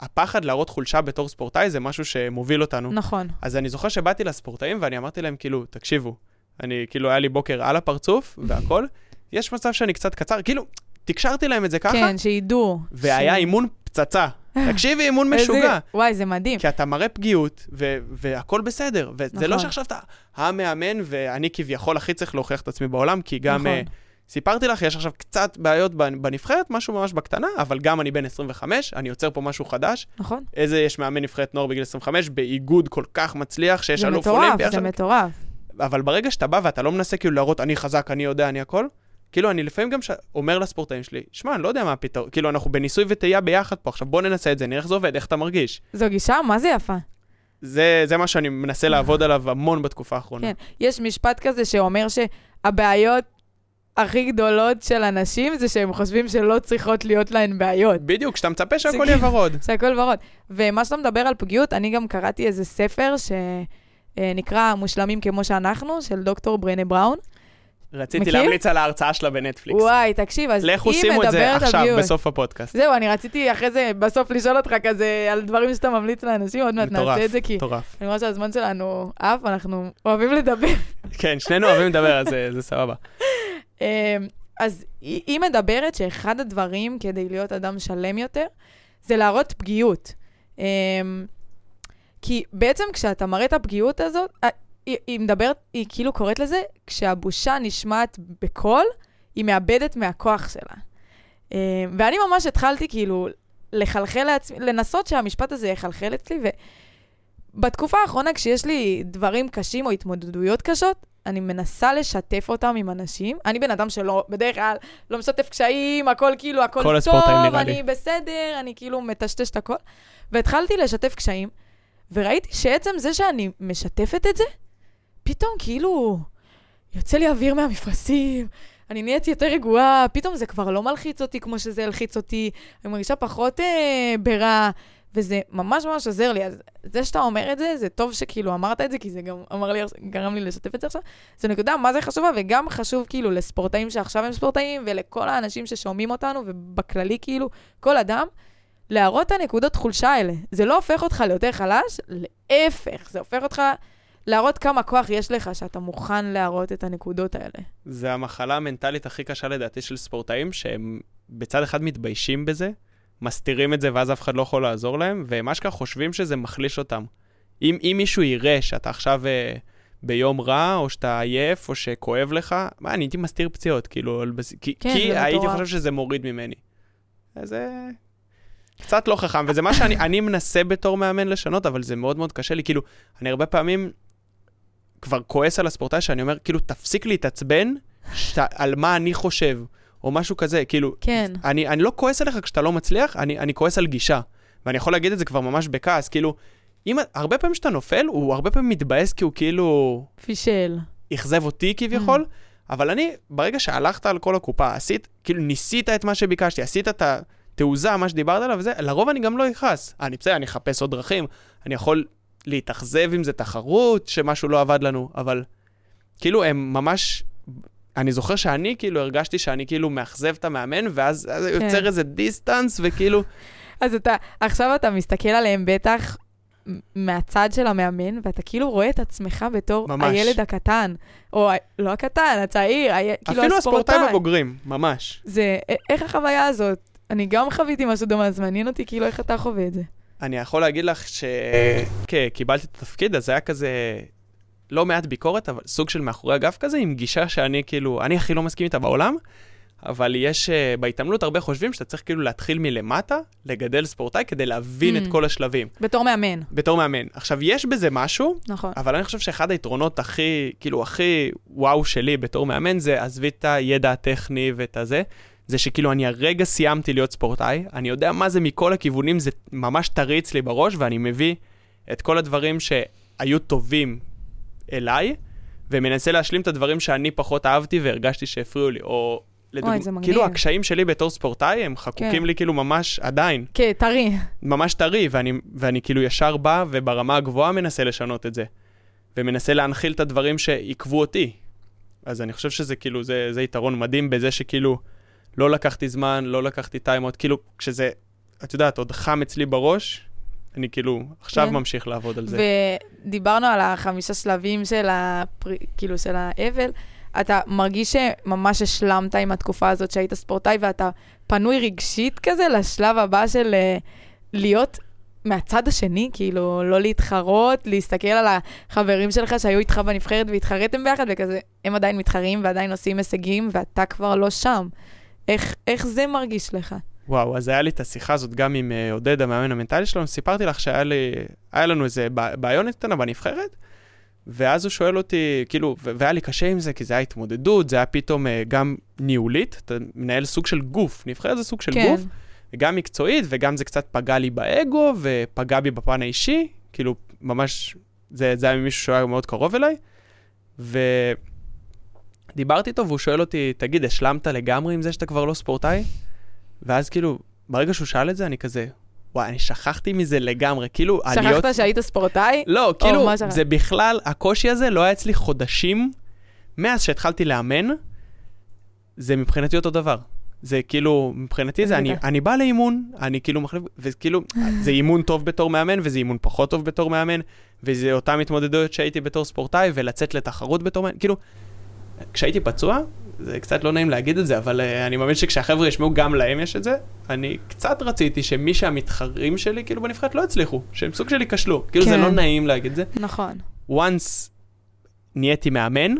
הפחד להראות חולשה בתור ספורטאי זה משהו שמוביל אותנו. נכון. אז אני זוכר שבאתי לספורטאים ואני אמרתי להם, כאילו, תקשיבו, אני, כאילו, היה לי בוקר על הפרצוף והכל, יש מצב שאני קצת קצר, כאילו, תקשרתי להם את זה ככה, כן, שידעו. והיה ש- אימון פצצה. תקשיבי, אימון משוגע. וואי, זה מדהים. כי אתה מראה פגיעות, ו- והכל בסדר. וזה נכון. לא שעכשיו אתה המאמן, ואני כביכול הכי צריך להוכיח את עצמי בעולם, כי גם... נכון. אה, סיפרתי לך, יש עכשיו קצת בעיות בנ- בנבחרת, משהו ממש בקטנה, אבל גם אני בן 25, אני יוצר פה משהו חדש. נכון. איזה יש מאמן נבחרת נוער בגיל 25, באיגוד כל כך מצליח, שיש זה אלוף מטורף, אולימפי. זה עכשיו. מטורף. אבל ברגע שאתה בא ואתה לא מנסה כאילו להראות, אני חזק, אני יודע, אני הכל, כאילו, אני לפעמים גם ש... אומר לספורטאים שלי, שמע, אני לא יודע מה הפתרון, כאילו, אנחנו בניסוי וטעייה ביחד פה, עכשיו בוא ננסה את זה, נראה איך זה עובד, איך אתה מרגיש. זו גישה, מה זה יפה. זה, זה מה שאני מנסה לעבוד עליו המון בתקופה האחרונה. כן. יש משפט כזה שאומר שהבעיות הכי גדולות של אנשים זה שהם חושבים שלא צריכות להיות להן בעיות. בדיוק, כשאתה מצפה שהכל יהיה ורוד. שהכל ורוד. ומה שאתה מדבר על פגיעות, אני גם קראתי איזה ספר שנקרא מושלמים כמו שאנחנו, של דוקטור ברנה בראון, רציתי מכיר? להמליץ על ההרצאה שלה בנטפליקס. וואי, תקשיב, אז לכו היא שימו את זה מדברת על עכשיו, גיוס. בסוף הפודקאסט. זהו, אני רציתי אחרי זה בסוף לשאול אותך כזה על דברים שאתה ממליץ לאנשים, עוד מעט מטורף, נעשה את זה, כי מטורף. אני רואה שהזמן שלנו עף, אנחנו אוהבים לדבר. כן, שנינו אוהבים לדבר, אז זה- זה סבבה. אמ, אז היא, היא מדברת שאחד הדברים כדי להיות אדם שלם יותר, זה להראות פגיעות. אמ, כי בעצם כשאתה מראה את הפגיעות הזאת, אה, היא, היא מדברת, היא כאילו קוראת לזה, כשהבושה נשמעת בקול, היא מאבדת מהכוח שלה. אמ, ואני ממש התחלתי כאילו לחלחל לעצמי, לנסות שהמשפט הזה יחלחל אצלי, ובתקופה האחרונה כשיש לי דברים קשים או התמודדויות קשות, אני מנסה לשתף אותם עם אנשים. אני בן אדם שלא, בדרך כלל, לא משתף קשיים, הכל כאילו, הכל כל טוב, נראה לי. אני בסדר, אני כאילו מטשטש את הכל. והתחלתי לשתף קשיים, וראיתי שעצם זה שאני משתפת את זה, פתאום כאילו יוצא לי אוויר מהמפרשים, אני נהייתי יותר רגועה, פתאום זה כבר לא מלחיץ אותי כמו שזה הלחיץ אותי, אני מרגישה פחות אה, ברע, וזה ממש ממש עוזר לי. אז זה שאתה אומר את זה, זה טוב שכאילו אמרת את זה, כי זה גם אמר לי, גרם לי לשתף את זה עכשיו. זו נקודה מה זה חשובה, וגם חשוב כאילו לספורטאים שעכשיו הם ספורטאים, ולכל האנשים ששומעים אותנו, ובכללי כאילו, כל אדם, להראות את הנקודות חולשה האלה. זה לא הופך אותך ליותר חלש, להפך, זה הופך אותך להראות כמה כוח יש לך, שאתה מוכן להראות את הנקודות האלה. זה המחלה המנטלית הכי קשה לדעתי של ספורטאים, שהם בצד אחד מתביישים בזה, מסתירים את זה ואז אף אחד לא יכול לעזור להם, והם אשכרה חושבים שזה מחליש אותם. אם, אם מישהו יראה שאתה עכשיו אה, ביום רע, או שאתה עייף, או שכואב לך, מה, אני הייתי מסתיר פציעות, כאילו, בס... כי, כן, כי הייתי. חושב שזה מוריד ממני. אז זה קצת לא חכם, וזה מה שאני אני מנסה בתור מאמן לשנות, אבל זה מאוד מאוד קשה לי. כאילו, אני הרבה פעמים כבר כועס על הספורטאי, שאני אומר, כאילו, תפסיק להתעצבן שאתה, על מה אני חושב, או משהו כזה, כאילו, כן. אני, אני לא כועס עליך כשאתה לא מצליח, אני, אני כועס על גישה. ואני יכול להגיד את זה כבר ממש בכעס, כאילו, אם, הרבה פעמים שאתה נופל, הוא הרבה פעמים מתבאס כי הוא כאילו פישל. אכזב אותי כביכול, אבל אני, ברגע שהלכת על כל הקופה, עשית, כאילו ניסית את מה שביקשתי, עשית את התעוזה, מה שדיברת עליו וזה, לרוב אני גם לא אכעס. אני בסדר, אני אחפש עוד דרכים, אני יכול להתאכזב אם זה תחרות, שמשהו לא עבד לנו, אבל כאילו הם ממש... אני זוכר שאני כאילו הרגשתי שאני כאילו מאכזב את המאמן, ואז אז כן. יוצר איזה דיסטנס, וכאילו, אז אתה, עכשיו אתה מסתכל עליהם בטח מהצד של המאמן, ואתה כאילו רואה את עצמך בתור ממש. הילד הקטן, או לא הקטן, הצעיר, ה... כאילו אפילו הספורטאי. הספורטאים הבוגרים, ממש. זה, איך החוויה הזאת? אני גם חוויתי משהו דומה, אז מעניין אותי כאילו איך אתה חווה את זה. אני יכול להגיד לך שכשקיבלתי את התפקיד, אז היה כזה לא מעט ביקורת, אבל סוג של מאחורי הגב כזה, עם גישה שאני כאילו, אני הכי לא מסכים איתה בעולם, אבל יש, אה, בהתעמלות הרבה חושבים שאתה צריך כאילו להתחיל מלמטה, לגדל ספורטאי כדי להבין Mm. את כל השלבים, בתור מאמן, בתור מאמן. עכשיו, יש בזה משהו, נכון. אבל אני חושב שאחד היתרונות הכי, כאילו, הכי וואו שלי בתור מאמן, זה עזבי את הידע הטכני ואת הזה, זה שכאילו אני הרגע סיימתי להיות ספורטאי, אני יודע מה זה מכל הכיוונים, זה ממש טרי אצלי בראש, ואני מביא את כל הדברים שהיו טובים אליי, ומנסה להשלים את הדברים שאני פחות אהבתי והרגשתי שהפריעו לי, או... לדוגמה, זה מגניב. כאילו הקשיים שלי בתור ספורטאי הם חקוקים כן. לי כאילו ממש עדיין, כן, טרי. ממש טרי, ואני, ואני כאילו ישר בא וברמה הגבוהה מנסה לשנות את זה. ומנסה להנחיל את הדברים שעיכבו אותי. אז אני חושב שזה כאילו, זה, זה יתרון מדהים בזה שכאילו, לא לקחתי זמן, לא לקחתי טיימות, כאילו, כשזה, את יודעת, עוד חם אצלי בראש, אני כאילו, עכשיו כן. ממשיך לעבוד על זה. ודיברנו על החמישה שלבים של, הפר... כאילו, של האבל. אתה מרגיש שממש השלמת עם התקופה הזאת שהיית ספורטאי, ואתה פנוי רגשית כזה לשלב הבא של אה, להיות מהצד השני, כאילו, לא להתחרות, להסתכל על החברים שלך שהיו איתך בנבחרת והתחרתם ביחד, וכזה, הם עדיין מתחרים ועדיין עושים הישגים, ואתה כבר לא שם. איך, איך זה מרגיש לך? וואו, אז היה לי את השיחה הזאת גם עם אה, עודד, המאמן המנטלי שלנו, סיפרתי לך שהיה לי, לנו איזה בע- בעיונת קטנה בנבחרת, ואז הוא שואל אותי, כאילו, ו- והיה לי קשה עם זה, כי זה היה התמודדות, זה היה פתאום אה, גם ניהולית, אתה מנהל סוג של גוף, נבחרת זה סוג של כן. גוף, וגם מקצועית, וגם זה קצת פגע לי באגו, ופגע בי בפן האישי, כאילו, ממש, זה, זה היה ממישהו שהיה מאוד קרוב אליי, ודיברתי איתו, והוא שואל אותי, תגיד, השלמת לגמרי עם זה שאתה כבר לא ספורטאי? ואז כאילו, ברגע שהוא שאל את זה, אני כזה, וואי, אני שכחתי מזה לגמרי, כאילו, שכחת שהיית ספורטאי? לא, כאילו, שכחת? זה בכלל, הקושי הזה לא היה אצלי חודשים, מאז שהתחלתי לאמן, זה מבחינתי אותו דבר. זה כאילו, מבחינתי זה, אני, בטח. אני בא לאימון, אני כאילו מחליף, וכאילו, זה אימון טוב בתור מאמן, וזה אימון פחות טוב בתור מאמן, וזה אותן התמודדויות שהייתי בתור ספורטאי, ולצאת לתחרות בתור מאמן, כאילו, כשהייתי פצוע, זה קצת לא נעים להגיד את זה, אבל uh, אני מאמין שכשהחבר'ה ישמעו, גם להם יש את זה. אני קצת רציתי שמי שהמתחרים שלי, כאילו בנבחרת לא הצליחו, שהם סוג שלי כשלו. כאילו זה כן. לא נעים להגיד את זה. נכון. once נהייתי מאמן,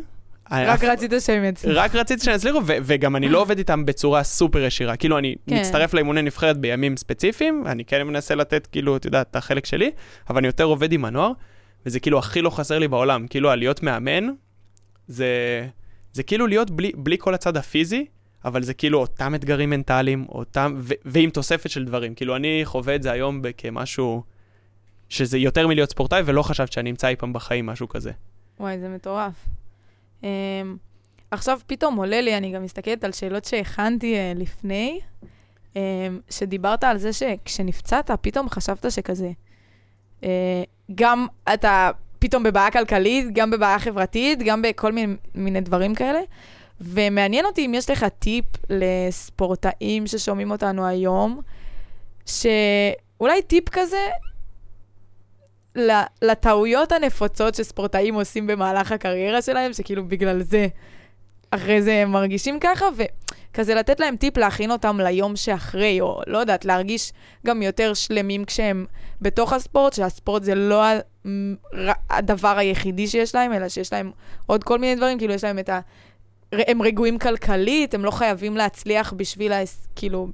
רק אף- רצית שהם יצאו. רק רציתי שהם יצליחו, וגם אני לא עובד איתם בצורה סופר ישירה. כאילו, אני כן. מצטרף לאימוני נבחרת בימים ספציפיים, אני כן מנסה לתת, כאילו, את יודעת, את החלק שלי, אבל אני יותר עובד עם הנוער, וזה כאילו הכי לא חסר לי בעולם. כאילו, הלהיות מאמן, זה, זה כאילו להיות בלי, בלי כל הצד הפיזי, אבל זה כאילו אותם אתגרים מנטליים, אותם, ו- ועם תוספת של דברים. כאילו, אני חווה את זה היום כמשהו, שזה יותר מלהיות ספורטאי, ולא חשבת שאני אמצא אי פעם בחיים משהו כזה. וואי, זה מטורף. Um, עכשיו פתאום עולה לי, אני גם מסתכלת על שאלות שהכנתי uh, לפני, um, שדיברת על זה שכשנפצעת, פתאום חשבת שכזה, uh, גם אתה פתאום בבעיה כלכלית, גם בבעיה חברתית, גם בכל מיני, מיני דברים כאלה. ומעניין אותי אם יש לך טיפ לספורטאים ששומעים אותנו היום, שאולי טיפ כזה לטעויות הנפוצות שספורטאים עושים במהלך הקריירה שלהם, שכאילו בגלל זה אחרי זה הם מרגישים ככה, וכזה לתת להם טיפ להכין אותם ליום שאחרי, או לא יודעת, להרגיש גם יותר שלמים כשהם בתוך הספורט, שהספורט זה לא הדבר היחידי שיש להם, אלא שיש להם עוד כל מיני דברים, כאילו יש להם את ה... הם רגועים כלכלית, הם לא חייבים להצליח בשביל, ה... כאילו,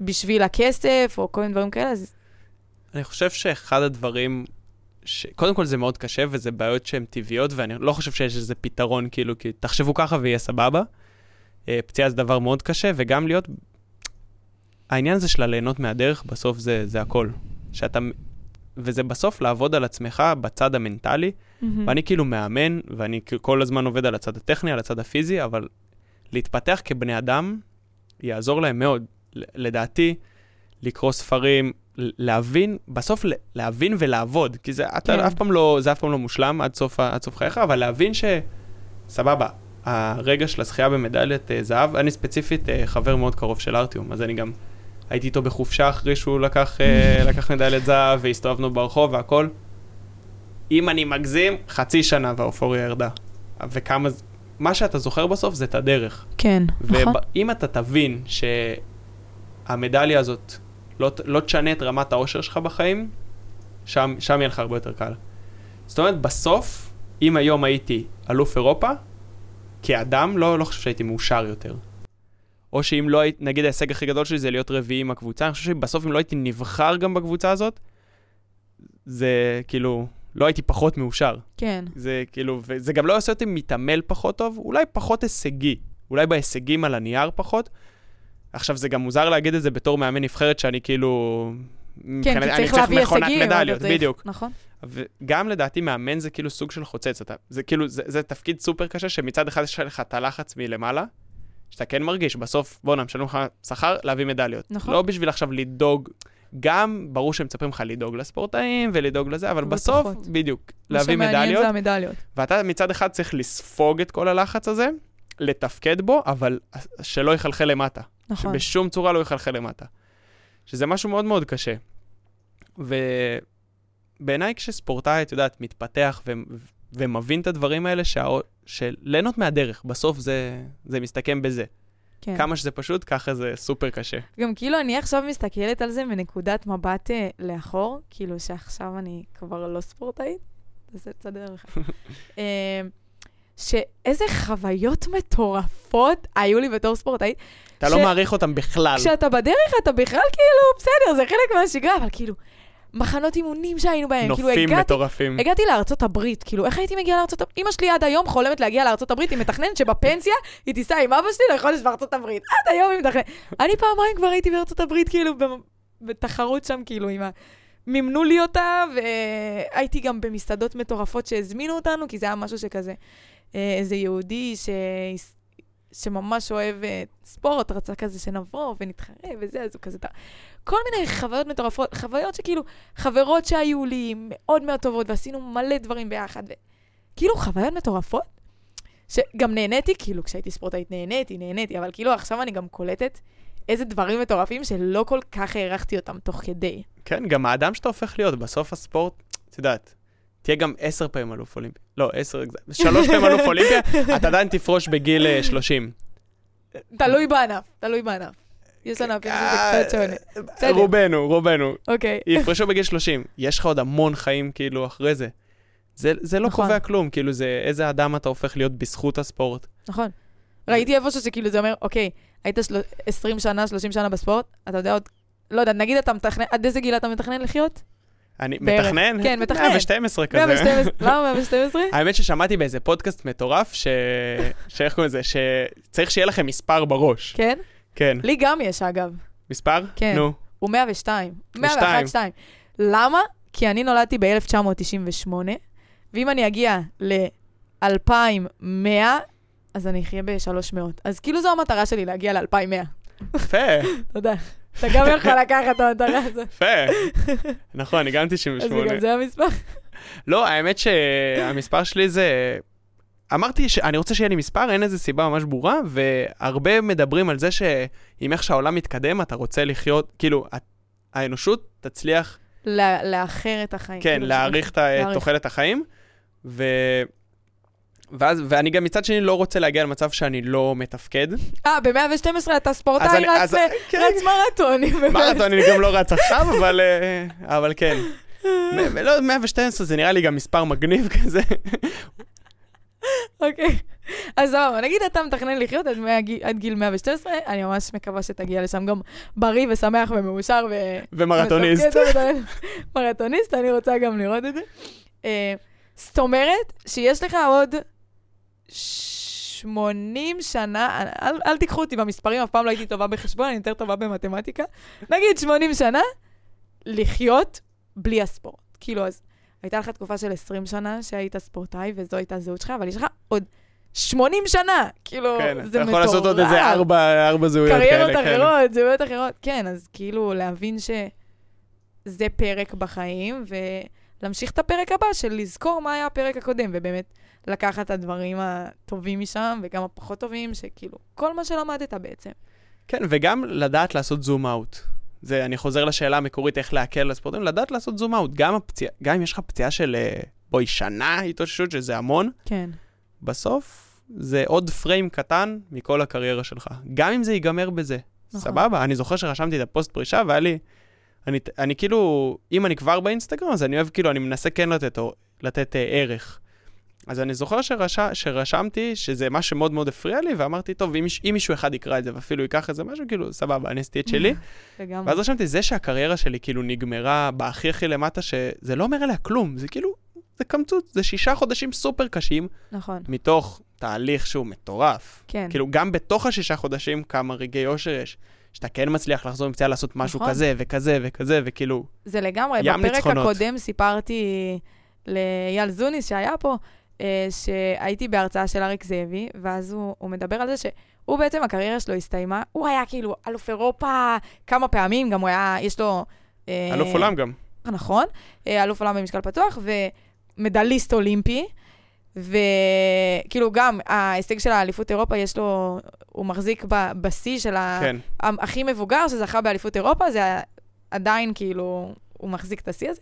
בשביל הכסף, או כל מיני דברים כאלה, אז אני חושב שאחד הדברים, ש... קודם כל זה מאוד קשה וזה בעיות שהן טבעיות ואני לא חושב שיש איזה פתרון כאילו, כי תחשבו ככה ויהיה סבבה. אה, פציעה זה דבר מאוד קשה וגם להיות, העניין הזה של הליהנות מהדרך בסוף זה, זה הכל. שאתה, וזה בסוף לעבוד על עצמך בצד המנטלי, ואני כאילו מאמן ואני כל הזמן עובד על הצד הטכני, על הצד הפיזי, אבל להתפתח כבני אדם יעזור להם מאוד. לדעתי, לקרוא ספרים, להבין, בסוף להבין ולעבוד, כי זה, אתה כן. אף פעם לא, זה אף פעם לא מושלם עד סוף, עד סוף חייך, אבל להבין שסבבה, הרגע של הזכייה במדליית אה, זהב, אני ספציפית אה, חבר מאוד קרוב של ארטיום, אז אני גם הייתי איתו בחופשה אחרי שהוא לקח, אה, לקח מדליית זהב והסתובבנו ברחוב והכל. אם אני מגזים, חצי שנה והאופוריה ירדה. וכמה, ז- מה שאתה זוכר בסוף זה את הדרך. כן, נכון. ואם אתה תבין שהמדליה הזאת לא, לא תשנה את רמת האושר שלך בחיים, שם, שם יהיה לך הרבה יותר קל. זאת אומרת, בסוף, אם היום הייתי אלוף אירופה, כאדם, לא, לא חושב שהייתי מאושר יותר. או שאם לא הייתי, נגיד ההישג הכי גדול שלי זה להיות רביעי עם הקבוצה, אני חושב שבסוף אם לא הייתי נבחר גם בקבוצה הזאת, זה כאילו, לא הייתי פחות מאושר. כן. זה כאילו, וזה גם לא עושה אותי מתעמל פחות טוב, אולי פחות הישגי. אולי בהישגים על הנייר פחות. עכשיו, זה גם מוזר להגיד את זה בתור מאמן נבחרת, שאני כאילו... כן, כי אני צריך להביא הישגים. מדליות, צריך- בדיוק. נכון. וגם לדעתי מאמן זה כאילו סוג של חוצץ. אתה, זה כאילו, זה, זה תפקיד סופר קשה, שמצד אחד יש לך את הלחץ מלמעלה, שאתה כן מרגיש, בסוף, בואנה, משלמים לך שכר להביא מדליות. נכון. לא בשביל עכשיו לדאוג, גם ברור שהם מצפים לך לדאוג לספורטאים ולדאוג לזה, אבל בסוף, פחות. בדיוק, מה להביא שמעניין מדליות. זה המדליות. ואתה מצד אחד צריך לספוג את כל הלחץ הזה, לתפקד בו, אבל שלא יחלחל למטה. נכון. שבשום צורה לא יחלחל למטה. שזה משהו מאוד מאוד קשה. ובעיניי כשספורטאי, את יודעת, מתפתח ו... ומבין את הדברים האלה, שה... של ליהנות מהדרך, בסוף זה, זה מסתכם בזה. כן. כמה שזה פשוט, ככה זה סופר קשה. גם כאילו, אני עכשיו מסתכלת על זה מנקודת מבט אה, לאחור, כאילו שעכשיו אני כבר לא ספורטאית, זה צד ערך. אה, שאיזה חוויות מטורפות היו לי בתור ספורטאית. אתה ש- לא מעריך אותם בכלל. כשאתה בדרך, אתה בכלל כאילו, בסדר, זה חלק מהשגרה, אבל כאילו, מחנות אימונים שהיינו בהם, כאילו, נופים הגעתי, מטורפים. הגעתי לארצות הברית, כאילו, איך הייתי מגיעה לארצות הברית? אמא שלי עד היום חולמת להגיע לארצות הברית, היא מתכננת שבפנסיה היא תיסע עם אבא שלי לחודש בארצות הברית. עד היום היא מתכננת. אני פעמיים כבר הייתי בארצות הברית, כאילו, בתחרות שם, כאילו, עם ה... מימנו לי אותה, והייתי גם במסעדות מטורפות שהזמינו אותנו, כי זה היה משהו שכזה, אה, איזה יהודי ש... שממש אוהב אה, ספורט, רצה כזה שנבוא ונתחרה וזה, אז הוא כזה... כל מיני חוויות מטורפות, חוויות שכאילו, חברות שהיו לי מאוד מאוד טובות, ועשינו מלא דברים ביחד, וכאילו חוויות מטורפות. שגם נהניתי, כאילו, כשהייתי ספורטאית נהניתי, נהניתי, אבל כאילו עכשיו אני גם קולטת איזה דברים מטורפים שלא כל כך הערכתי אותם תוך כדי. כן, גם האדם שאתה הופך להיות, בסוף הספורט, את יודעת, תהיה גם עשר פעמים אלוף אולימפי. לא, עשר, שלוש פעמים אלוף אולימפיה, אתה עדיין תפרוש בגיל אה, 30. תלוי בענף, תלוי בענף. יש ענפים שזה קצת שונה. בסדר. רובנו, רובנו. אוקיי. יפרשו בגיל 30. יש לך עוד המון חיים כאילו אחרי זה. זה, זה לא נכון. קובע כלום, כאילו זה איזה אדם אתה הופך להיות בזכות הספורט. נכון. ראיתי איפשהו שכאילו זה אומר, אוקיי, היית של... 20 שנה, 30 שנה בספורט, אתה יודע עוד, לא יודע, נגיד אתה מתכנן, עד איזה גיל אתה מתכנן לחיות? אני בערך. מתכנן? כן, מתכנן. 112 כזה. 112, למה 112? האמת ששמעתי באיזה פודקאסט מטורף, ש... שאיך קוראים לזה? שצריך שיהיה לכם מספר בראש. כן? כן. לי גם יש, אגב. מספר? כן. נו. הוא 102. 101, 102. 2. למה? כי אני נולדתי ב-1998, ואם אני אגיע ל-2100, אז אני אחיה ב-300. אז כאילו זו המטרה שלי, להגיע ל-2100. יפה, תודה. אתה גם יכול לקחת את המטרה הזאת. יפה. נכון, אני גם אז 98. בגלל זה המספר. לא, האמת שהמספר שלי זה... אמרתי שאני רוצה שיהיה לי מספר, אין איזה סיבה ממש ברורה, והרבה מדברים על זה שעם איך שהעולם מתקדם, אתה רוצה לחיות, כאילו, האנושות תצליח, לאחר את החיים. כן, כאילו, להאריך את תוחלת החיים, ו... ואז, ואני גם מצד שני לא רוצה להגיע למצב שאני לא מתפקד. אה, ב-112 אתה ספורטאי רץ אז- כן. רץ מרתונים. מרתון אני גם לא רץ עכשיו, אבל, אה, אבל כן. לא, 112 זה נראה לי גם מספר מגניב כזה. אוקיי. אז סבבה, נגיד אתה מתכנן לחיות עד מהגיל- עד גיל 112, אני ממש מקווה שתגיע לשם גם בריא ושמח ומאושר ו... ומרתוניסט. ומתפקד. מרתוניסט, אני רוצה גם לראות את זה. אה, זאת אומרת שיש לך עוד 80 שנה, אל, אל תיקחו אותי במספרים, אף פעם לא הייתי טובה בחשבון, אני יותר טובה במתמטיקה. נגיד 80 שנה, לחיות בלי הספורט. כאילו, אז הייתה לך תקופה של 20 שנה שהיית ספורטאי, וזו הייתה הזהות שלך, אבל יש לך עוד 80 שנה. כאילו, כן, זה אתה מטורף. יכול לעשות עוד איזה ארבע, ארבע זהויות כאלה. קריירות כן. אחרות, זהויות אחרות. כן, אז כאילו להבין שזה פרק בחיים, ולהמשיך את הפרק הבא של לזכור מה היה הפרק הקודם, ובאמת לקחת את הדברים הטובים משם, וגם הפחות טובים, שכאילו, כל מה שלמדת בעצם. כן, וגם לדעת לעשות זום אאוט. זה, אני חוזר לשאלה המקורית, איך להקל על הספורטאים, לדעת לעשות זום אאוט. גם, הפציע, גם אם יש לך פציעה של, אה, בואי, שנה התאוששות, שזה המון, כן. בסוף זה עוד פריים קטן מכל הקריירה שלך. גם אם זה ייגמר בזה. נכון. סבבה? אני זוכר שרשמתי את הפוסט פרישה, והיה לי... אני, אני כאילו, אם אני כבר באינסטגרם, אז אני אוהב, כאילו, אני מנסה כן לתת, לתת אה, ערך. אז אני זוכר שרש, שרשמתי שזה משהו שמאוד מאוד הפריע לי, ואמרתי, טוב, אם, אם מישהו אחד יקרא את זה ואפילו ייקח איזה משהו, כאילו, סבבה, אני עשיתי את שלי. לגמרי. ואז רשמתי, זה שהקריירה שלי כאילו נגמרה בהכי הכי למטה, שזה לא אומר עליה כלום, זה כאילו, זה קמצוץ, זה שישה חודשים סופר קשים, נכון. מתוך תהליך שהוא מטורף. כן. כאילו, גם בתוך השישה חודשים, כמה רגעי אושר יש. שאתה כן מצליח לחזור מפציעה לעשות משהו נכון. כזה וכזה וכזה, וכאילו, זה לגמרי. בפרק ניצחונות. הקודם סיפרתי לאייל זוניס שהיה פה, שהייתי בהרצאה של אריק זאבי, ואז הוא, הוא מדבר על זה שהוא בעצם, הקריירה שלו הסתיימה, הוא היה כאילו אלוף אירופה כמה פעמים, גם הוא היה, יש לו... אה, אלוף עולם גם. נכון, אה, אלוף עולם במשקל פתוח, ומדליסט אולימפי. וכאילו גם ההישג של האליפות אירופה, יש לו, הוא מחזיק בשיא של. כן. הכי מבוגר שזכה באליפות אירופה, זה עדיין כאילו, הוא מחזיק את השיא הזה.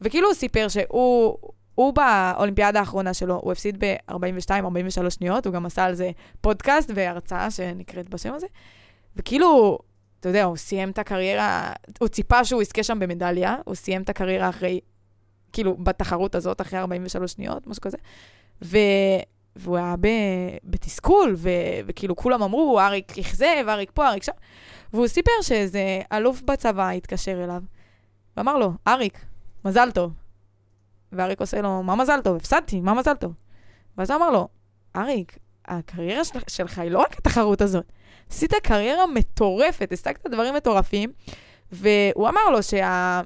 וכאילו הוא סיפר שהוא, הוא באולימפיאדה האחרונה שלו, הוא הפסיד ב-42-43 שניות, הוא גם עשה על זה פודקאסט והרצאה שנקראת בשם הזה. וכאילו, אתה יודע, הוא סיים את הקריירה, הוא ציפה שהוא יזכה שם במדליה, הוא סיים את הקריירה אחרי, כאילו, בתחרות הזאת, אחרי 43 שניות, משהו כזה. ו... והוא היה ב... בתסכול, ו... וכאילו כולם אמרו, אריק אכזב, אריק פה, אריק שם. והוא סיפר שאיזה אלוף בצבא התקשר אליו, ואמר לו, אריק, מזל טוב. ואריק עושה לו, מה מזל טוב? הפסדתי, מה מזל טוב? ואז הוא אמר לו, אריק, הקריירה של... שלך היא לא רק התחרות הזאת. עשית קריירה מטורפת, השגת דברים מטורפים, והוא אמר לו שה...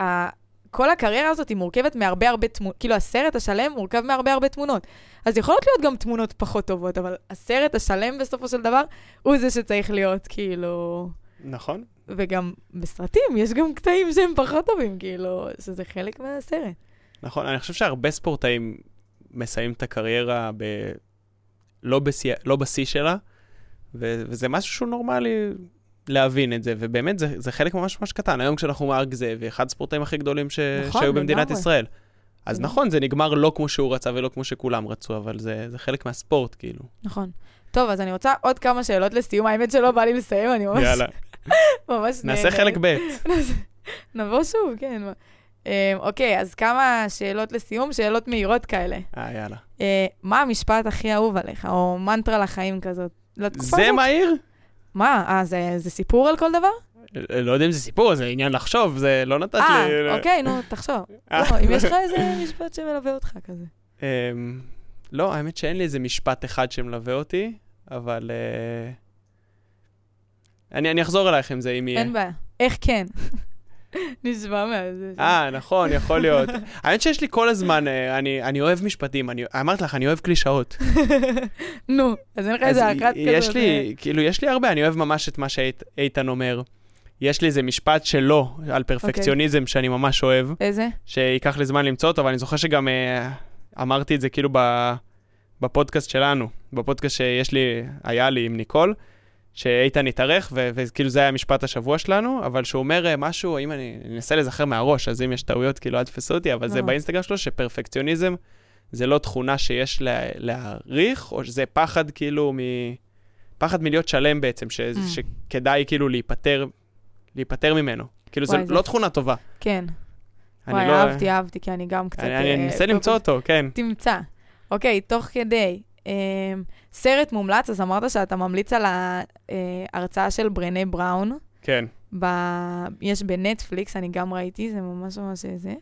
ה... כל הקריירה הזאת היא מורכבת מהרבה הרבה תמונות, כאילו הסרט השלם מורכב מהרבה הרבה תמונות. אז יכולות להיות גם תמונות פחות טובות, אבל הסרט השלם בסופו של דבר הוא זה שצריך להיות, כאילו... נכון. וגם בסרטים יש גם קטעים שהם פחות טובים, כאילו, שזה חלק מהסרט. נכון, אני חושב שהרבה ספורטאים מסיימים את הקריירה ב... לא בשיא, לא בשיא שלה, ו- וזה משהו שהוא נורמלי להבין את זה, ובאמת זה, זה חלק ממש ממש קטן. היום כשאנחנו מארק זאב, אחד הספורטאים הכי גדולים ש... נכון, שהיו במדינת לגמרי. ישראל. אז. נכון, זה נגמר לא כמו שהוא רצה ולא כמו שכולם רצו, אבל זה, זה חלק מהספורט, כאילו. נכון. טוב, אז אני רוצה עוד כמה שאלות לסיום. האמת שלא בא לי לסיים, אני ממש... יאללה, ממש נעשה נהנית. חלק ב'. נבוא שוב, כן. אה, אוקיי, אז כמה שאלות לסיום, שאלות מהירות כאלה. אה, יאללה. אה, מה המשפט הכי אהוב עליך, או מנטרה לחיים כזאת? זה? מהיר? מה, אה, זה, סיפור על כל דבר? לא יודע אם זה סיפור, זה עניין לחשוב, זה לא נתת אה, לי... אוקיי, נו, תחשוב. אה. לא, אם יש לך איזה משפט שמלווה אותך כזה. אמ, לא, האמת שאין לי איזה משפט אחד שמלווה אותי, אבל... אה, אני, אני אחזור אלייך עם זה, אם יהיה. אין בעיה. איך כן? נשמע מה... זה- אה, נכון, יכול להיות. האמת שיש לי כל הזמן, אה, אני, אני אוהב משפטים, אני, אמרתי לך, אני אוהב קלישאות. נו, אז אין לך איזה אחת כזאת. יש אה, לי, כאילו, יש לי הרבה, אני אוהב ממש את מה שאיתן אומר. יש לי איזה משפט שלו, על פרפקציוניזם, שאני ממש אוהב, איזה? שייקח לי זמן למצוא אותו, אבל אני זוכר שגם אה, אמרתי את זה כאילו ב, בפודקאסט שלנו, בפודקאסט שיש לי, היה לי עם ניקול, שאיתן התארך, וכאילו זה היה משפט השבוע שלנו, אבל שהוא אומר אה, משהו, אם אני אנסה להיזכר מהראש, אז אם יש טעויות, כאילו, אל תתפסו אותי, אבל זה לא. באינסטגרם שלו, שפרפקציוניזם זה לא תכונה שיש לה, להעריך, או שזה פחד כאילו מ... פחד מלהיות שלם בעצם, ש, Mm. שכדאי כאילו להיפטר, להיפטר ממנו. כאילו, זו זה- לא תכונה טובה. כן. וואי, לא- אהבתי, אהבתי, כי אני גם קצת... אני אני אה, אנסה למצוא אותו, כן. תמצא. אוקיי, תוך כדי. אמ, סרט מומלץ, אז אמרת שאתה ממליץ על ההרצאה של ברנה בראון. כן. ב... יש בנטפליקס, אני גם ראיתי, זה ממש ממש זה.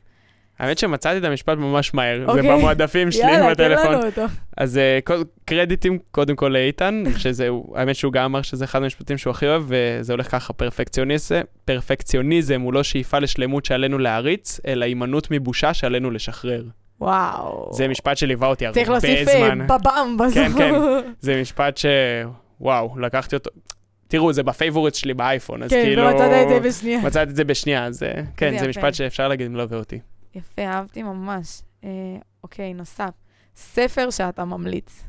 האמת שמצאתי את המשפט ממש מהר, זה אוקיי. במועדפים שלי יאללה, תן בטלפון. לנו אותו. אז אה, כל- קרדיטים קודם כל לאיתן, שזה, האמת שהוא גם אמר שזה אחד המשפטים שהוא הכי אוהב, וזה הולך ככה, פרפקציוניזם, פרפקציוניזם הוא לא שאיפה לשלמות שעלינו להעריץ, אלא הימנעות מבושה שעלינו לשחרר. וואו. זה משפט שליווה אותי הרבה צריך זמן. להוסיף אה, בבאם בסוף. כן, כן. זה משפט ש... וואו, לקחתי אותו. תראו, זה ב favorite שלי באייפון, אז כן, כאילו... ומצאת את זה בשנייה. מצאתי את זה בשנייה, אז אה, כן, זה זה יפה. משפט שאפשר להגיד מלווה אותי. יפה, אהבתי ממש. אה, אוקיי, נוסף. ספר שאתה ממליץ.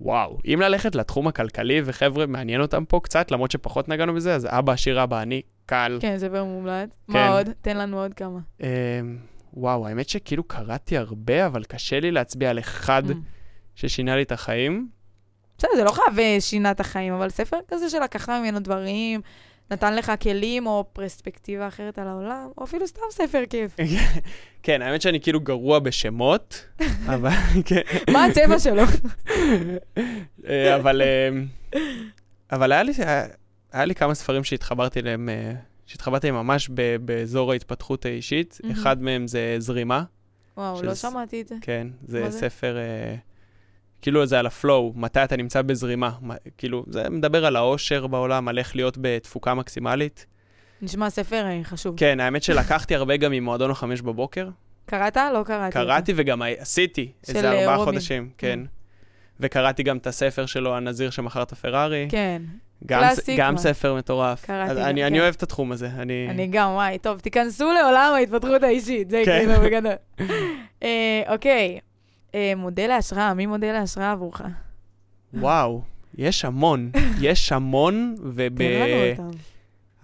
וואו, אם ללכת לתחום הכלכלי, וחבר'ה, מעניין אותם פה קצת, למרות שפחות נגענו בזה, אז אבא עשיר אבא עני, קל. כן, ספר מומלץ. כן. מה עוד? תן לנו עוד כמה. אמ, וואו, האמת שכאילו קראתי הרבה, אבל קשה לי להצביע על אחד Mm. ששינה לי את החיים. בסדר, זה לא חייב אה, שינה את החיים, אבל ספר כזה שלקחת ממנו דברים, נתן לך כלים או פרספקטיבה אחרת על העולם, או אפילו סתם ספר כיף. כן, האמת שאני כאילו גרוע בשמות, אבל כן. מה הצבע שלו? אה, אבל אמ, אבל היה לי, היה לי כמה ספרים שהתחברתי אליהם, אליהם ממש ב- באזור ההתפתחות האישית. מהמם. אחד מהם זה זרימה. וואו, שזה לא שמעתי את זה. כן, זה מה זה? ספר, אה, כאילו זה על הפלואו, מתי אתה נמצא בזרימה. מה- כאילו, זה מדבר על העושר בעולם, על איך להיות בתפוקה מקסימלית. נשמע ספר אה, חשוב. כן, האמת שלקחתי הרבה גם ממועדון החמש בבוקר. קראת? לא קראתי. קראתי וגם ה- עשיתי איזה אה, ארבעה. חודשים, כן. וקראתי גם את הספר שלו, הנזיר שמכר את הפרארי. כן, גם, קלאסי גם כבר. ספר מטורף. קראתי אז אני, כן. אני אוהב את התחום הזה. אני... אני גם, וואי, טוב, תיכנסו לעולם ההתפתחות האישית, זה כן. כאילו בגדול. אה, אוקיי, אה, מודל להשראה, מי מודל להשראה עבורך? וואו, יש המון. יש המון, וב...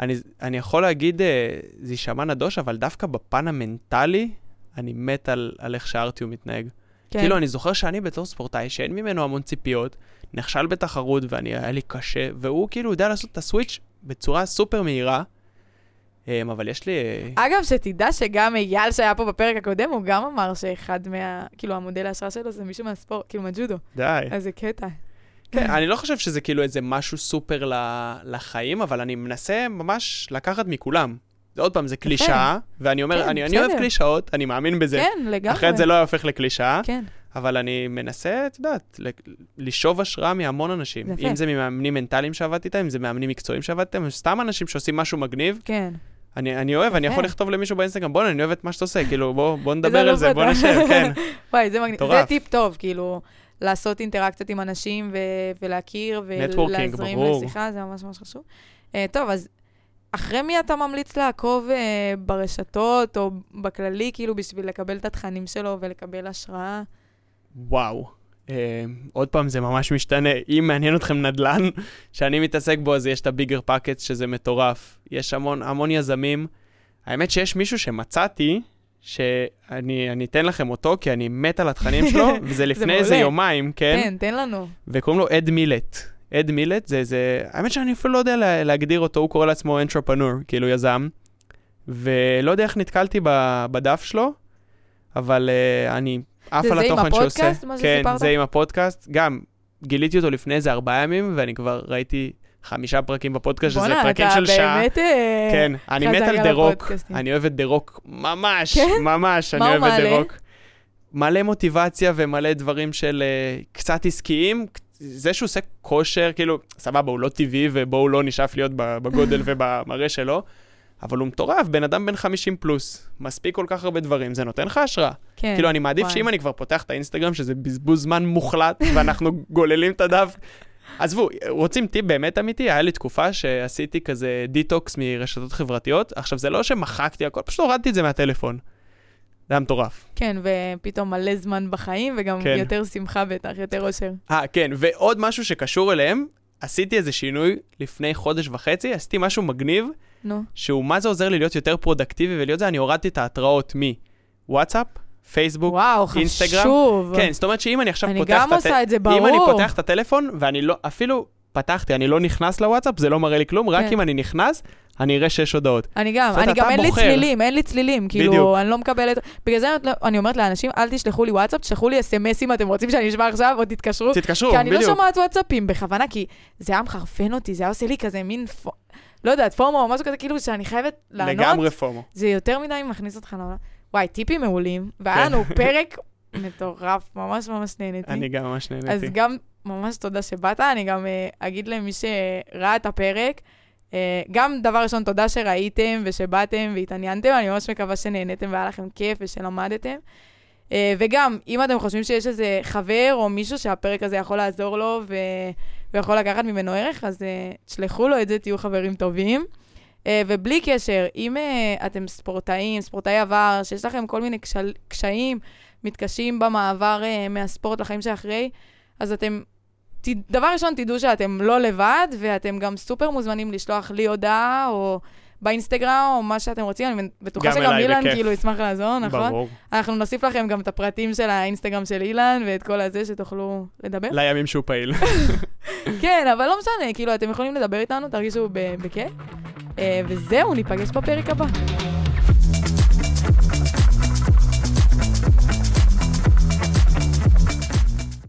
אני, אני יכול להגיד, אה, זה יישמע נדוש, אבל דווקא בפן המנטלי, אני מת על, על איך שארטיום מתנהג. כן. כאילו, אני זוכר שאני בתור ספורטאי, שאין ממנו המון ציפיות, נכשל בתחרות ואני, היה לי קשה, והוא כאילו יודע לעשות את הסוויץ' בצורה סופר מהירה. אמ, אבל יש לי... אה, אגב, שתדע שגם אייל שהיה פה בפרק הקודם, הוא גם אמר שאחד מה... כאילו, המודל ההשראה שלו זה מישהו מהספורט, כאילו, מהג'ודו. די. אז זה קטע. כן, אני לא חושב שזה כאילו איזה משהו סופר לחיים, אבל אני מנסה ממש לקחת מכולם. זה עוד פעם, זה קלישאה, ואני אומר, כן, אני, אני אוהב. קלישאות, אני מאמין בזה. כן, לגמרי. אחרת זה לא היה הופך לקלישאה, כן, אבל אני מנסה, את יודעת, לשאוב השראה מהמון אנשים. זה. אם זה ממאמנים מנטליים שעבדתי איתם, אם זה מאמנים מקצועיים שעבדתי איתם, סתם אנשים שעושים משהו מגניב, כן. אני, אני אוהב, אני. יכול לכתוב למישהו באינסטגרם, בוא'נה, אני אוהב את מה שאתה עושה, כאילו, בוא, בוא נדבר לא על זה, בוא פתח. נשב, כן. וואי, זה מגניב. זה. טיפ טוב, כאילו, לעשות אינטראקציות עם אנשים ו- ולהכיר ולהזרים. לשיחה, זה ממש ממש חשוב. Uh, טוב, אז אחרי מי אתה ממליץ לעקוב uh, ברשתות או בכללי, כאילו, בשביל לקבל את התכנים שלו ולקבל השראה? וואו. אה, עוד פעם, זה ממש משתנה. אם מעניין אתכם נדל"ן, שאני מתעסק בו, אז יש את הביגר פאקט, שזה מטורף. יש המון, המון יזמים. האמת שיש מישהו שמצאתי, שאני אני אתן לכם אותו, כי אני מת על התכנים שלו, וזה לפני איזה. יומיים, כן? כן, תן לנו. וקוראים לו אד מילט. Ed Mylett זה איזה, האמת שאני אפילו לא יודע לה, להגדיר אותו, הוא קורא לעצמו entrepreneur, כאילו יזם. ולא יודע איך נתקלתי ב, בדף שלו, אבל uh, אני עף זה על זה עם התוכן שהוא עושה. הפודקאסט, מה כן, שסיפרת? זה עם הפודקאסט. גם גיליתי אותו לפני איזה ארבעה ימים, ואני כבר ראיתי חמישה פרקים בפודקאסט, שזה בואנה, פרקים אתה של שעה. באמת... אה, כן, אני מת על The Rock. אני אוהב את The Rock ממש, כן? ממש, אני אוהב את The? Rock. מלא מוטיבציה ומלא דברים של uh, קצת עסקיים. זה שהוא עושה כושר, כאילו, סבבה, הוא לא טבעי ובואו לא נשאף להיות ב- בגודל ובמראה שלו, אבל הוא מטורף, בן אדם בן 50 פלוס, מספיק כל כך הרבה דברים, זה נותן לך השראה. כן. כאילו, אני מעדיף וואי. שאם אני כבר פותח את האינסטגרם, שזה בזבוז זמן מוחלט, ואנחנו גוללים את הדף. עזבו, רוצים טיפ באמת אמיתי? היה לי תקופה שעשיתי כזה דיטוקס מרשתות חברתיות. עכשיו, זה לא שמחקתי הכל, פשוט הורדתי את זה מהטלפון. זה היה מטורף. כן, ופתאום מלא זמן בחיים, וגם כן. יותר שמחה בטח, יותר אושר. אה, כן, ועוד משהו שקשור אליהם, עשיתי איזה שינוי לפני חודש וחצי, עשיתי משהו מגניב, נו. שהוא מה זה עוזר לי להיות יותר פרודוקטיבי ולהיות זה, אני הורדתי את ההתראות מוואטסאפ, פייסבוק, וואו, אינסטגרם. חשוב. כן, זאת אומרת שאם אני עכשיו אני פותח גם את הט- עושה את זה, ברור. אם אני פותח את הטלפון ואני לא, אפילו פתחתי, אני לא נכנס לוואטסאפ, זה לא מראה לי כלום, רק כן. אם אני נכנס, אני אראה שש הודעות. אני גם, אני גם אין לי. צלילים, אין לי צלילים, בדיוק. כאילו, אני לא מקבלת, בגלל זה אני לא- אני אומרת לאנשים, אל תשלחו לי וואטסאפ, תשלחו לי אס.אם.אסים, אתם רוצים שאני אשמע עכשיו, או תתקשרו, תתקשרו, כי אני לא בדיוק. שומעת וואטסאפים בכוונה, כי זה היה מחרפן אותי, זה היה עושה לי כזה מין, לא יודעת, פורמו או משהו כזה, כאילו שאני חייבת לענות, לגמרי פומו. זה יותר מדי מכניס אותך לעולם. וואי, טיפים מעולים, והיה כן. לנו פרק מטורף, ממש ממש נהניתי. אני גם ממש אז נהניתי. גם ממש תודה שבאת, אני גם uh, אגיד למי שראה את הפרק, uh, גם דבר ראשון, תודה שראיתם ושבאתם והתעניינתם, אני ממש מקווה שנהניתם והיה לכם כיף ושלמדתם. Uh, וגם, אם אתם חושבים שיש איזה חבר או מישהו שהפרק הזה יכול לעזור לו ו... ויכול לקחת ממנו ערך, אז uh, תשלחו לו את זה, תהיו חברים טובים. Uh, ובלי קשר, אם uh, אתם ספורטאים, ספורטאי עבר, שיש לכם כל מיני קשל, קשיים, מתקשים במעבר uh, מהספורט לחיים שאחרי, אז אתם, ת, דבר ראשון, תדעו שאתם לא לבד, ואתם גם סופר מוזמנים לשלוח לי הודעה, או באינסטגרם, או מה שאתם רוצים. אני בטוחה גם שגם אילן בכיף. כאילו ישמח לעזור, נכון? ברור. אנחנו נוסיף לכם גם את הפרטים של האינסטגרם של אילן, ואת כל הזה שתוכלו לדבר. לימים שהוא פעיל. כן, אבל לא משנה, כאילו, אתם יכולים לדבר איתנו, תרגישו בכיף. אה, וזהו, ניפגש בפרק הבא.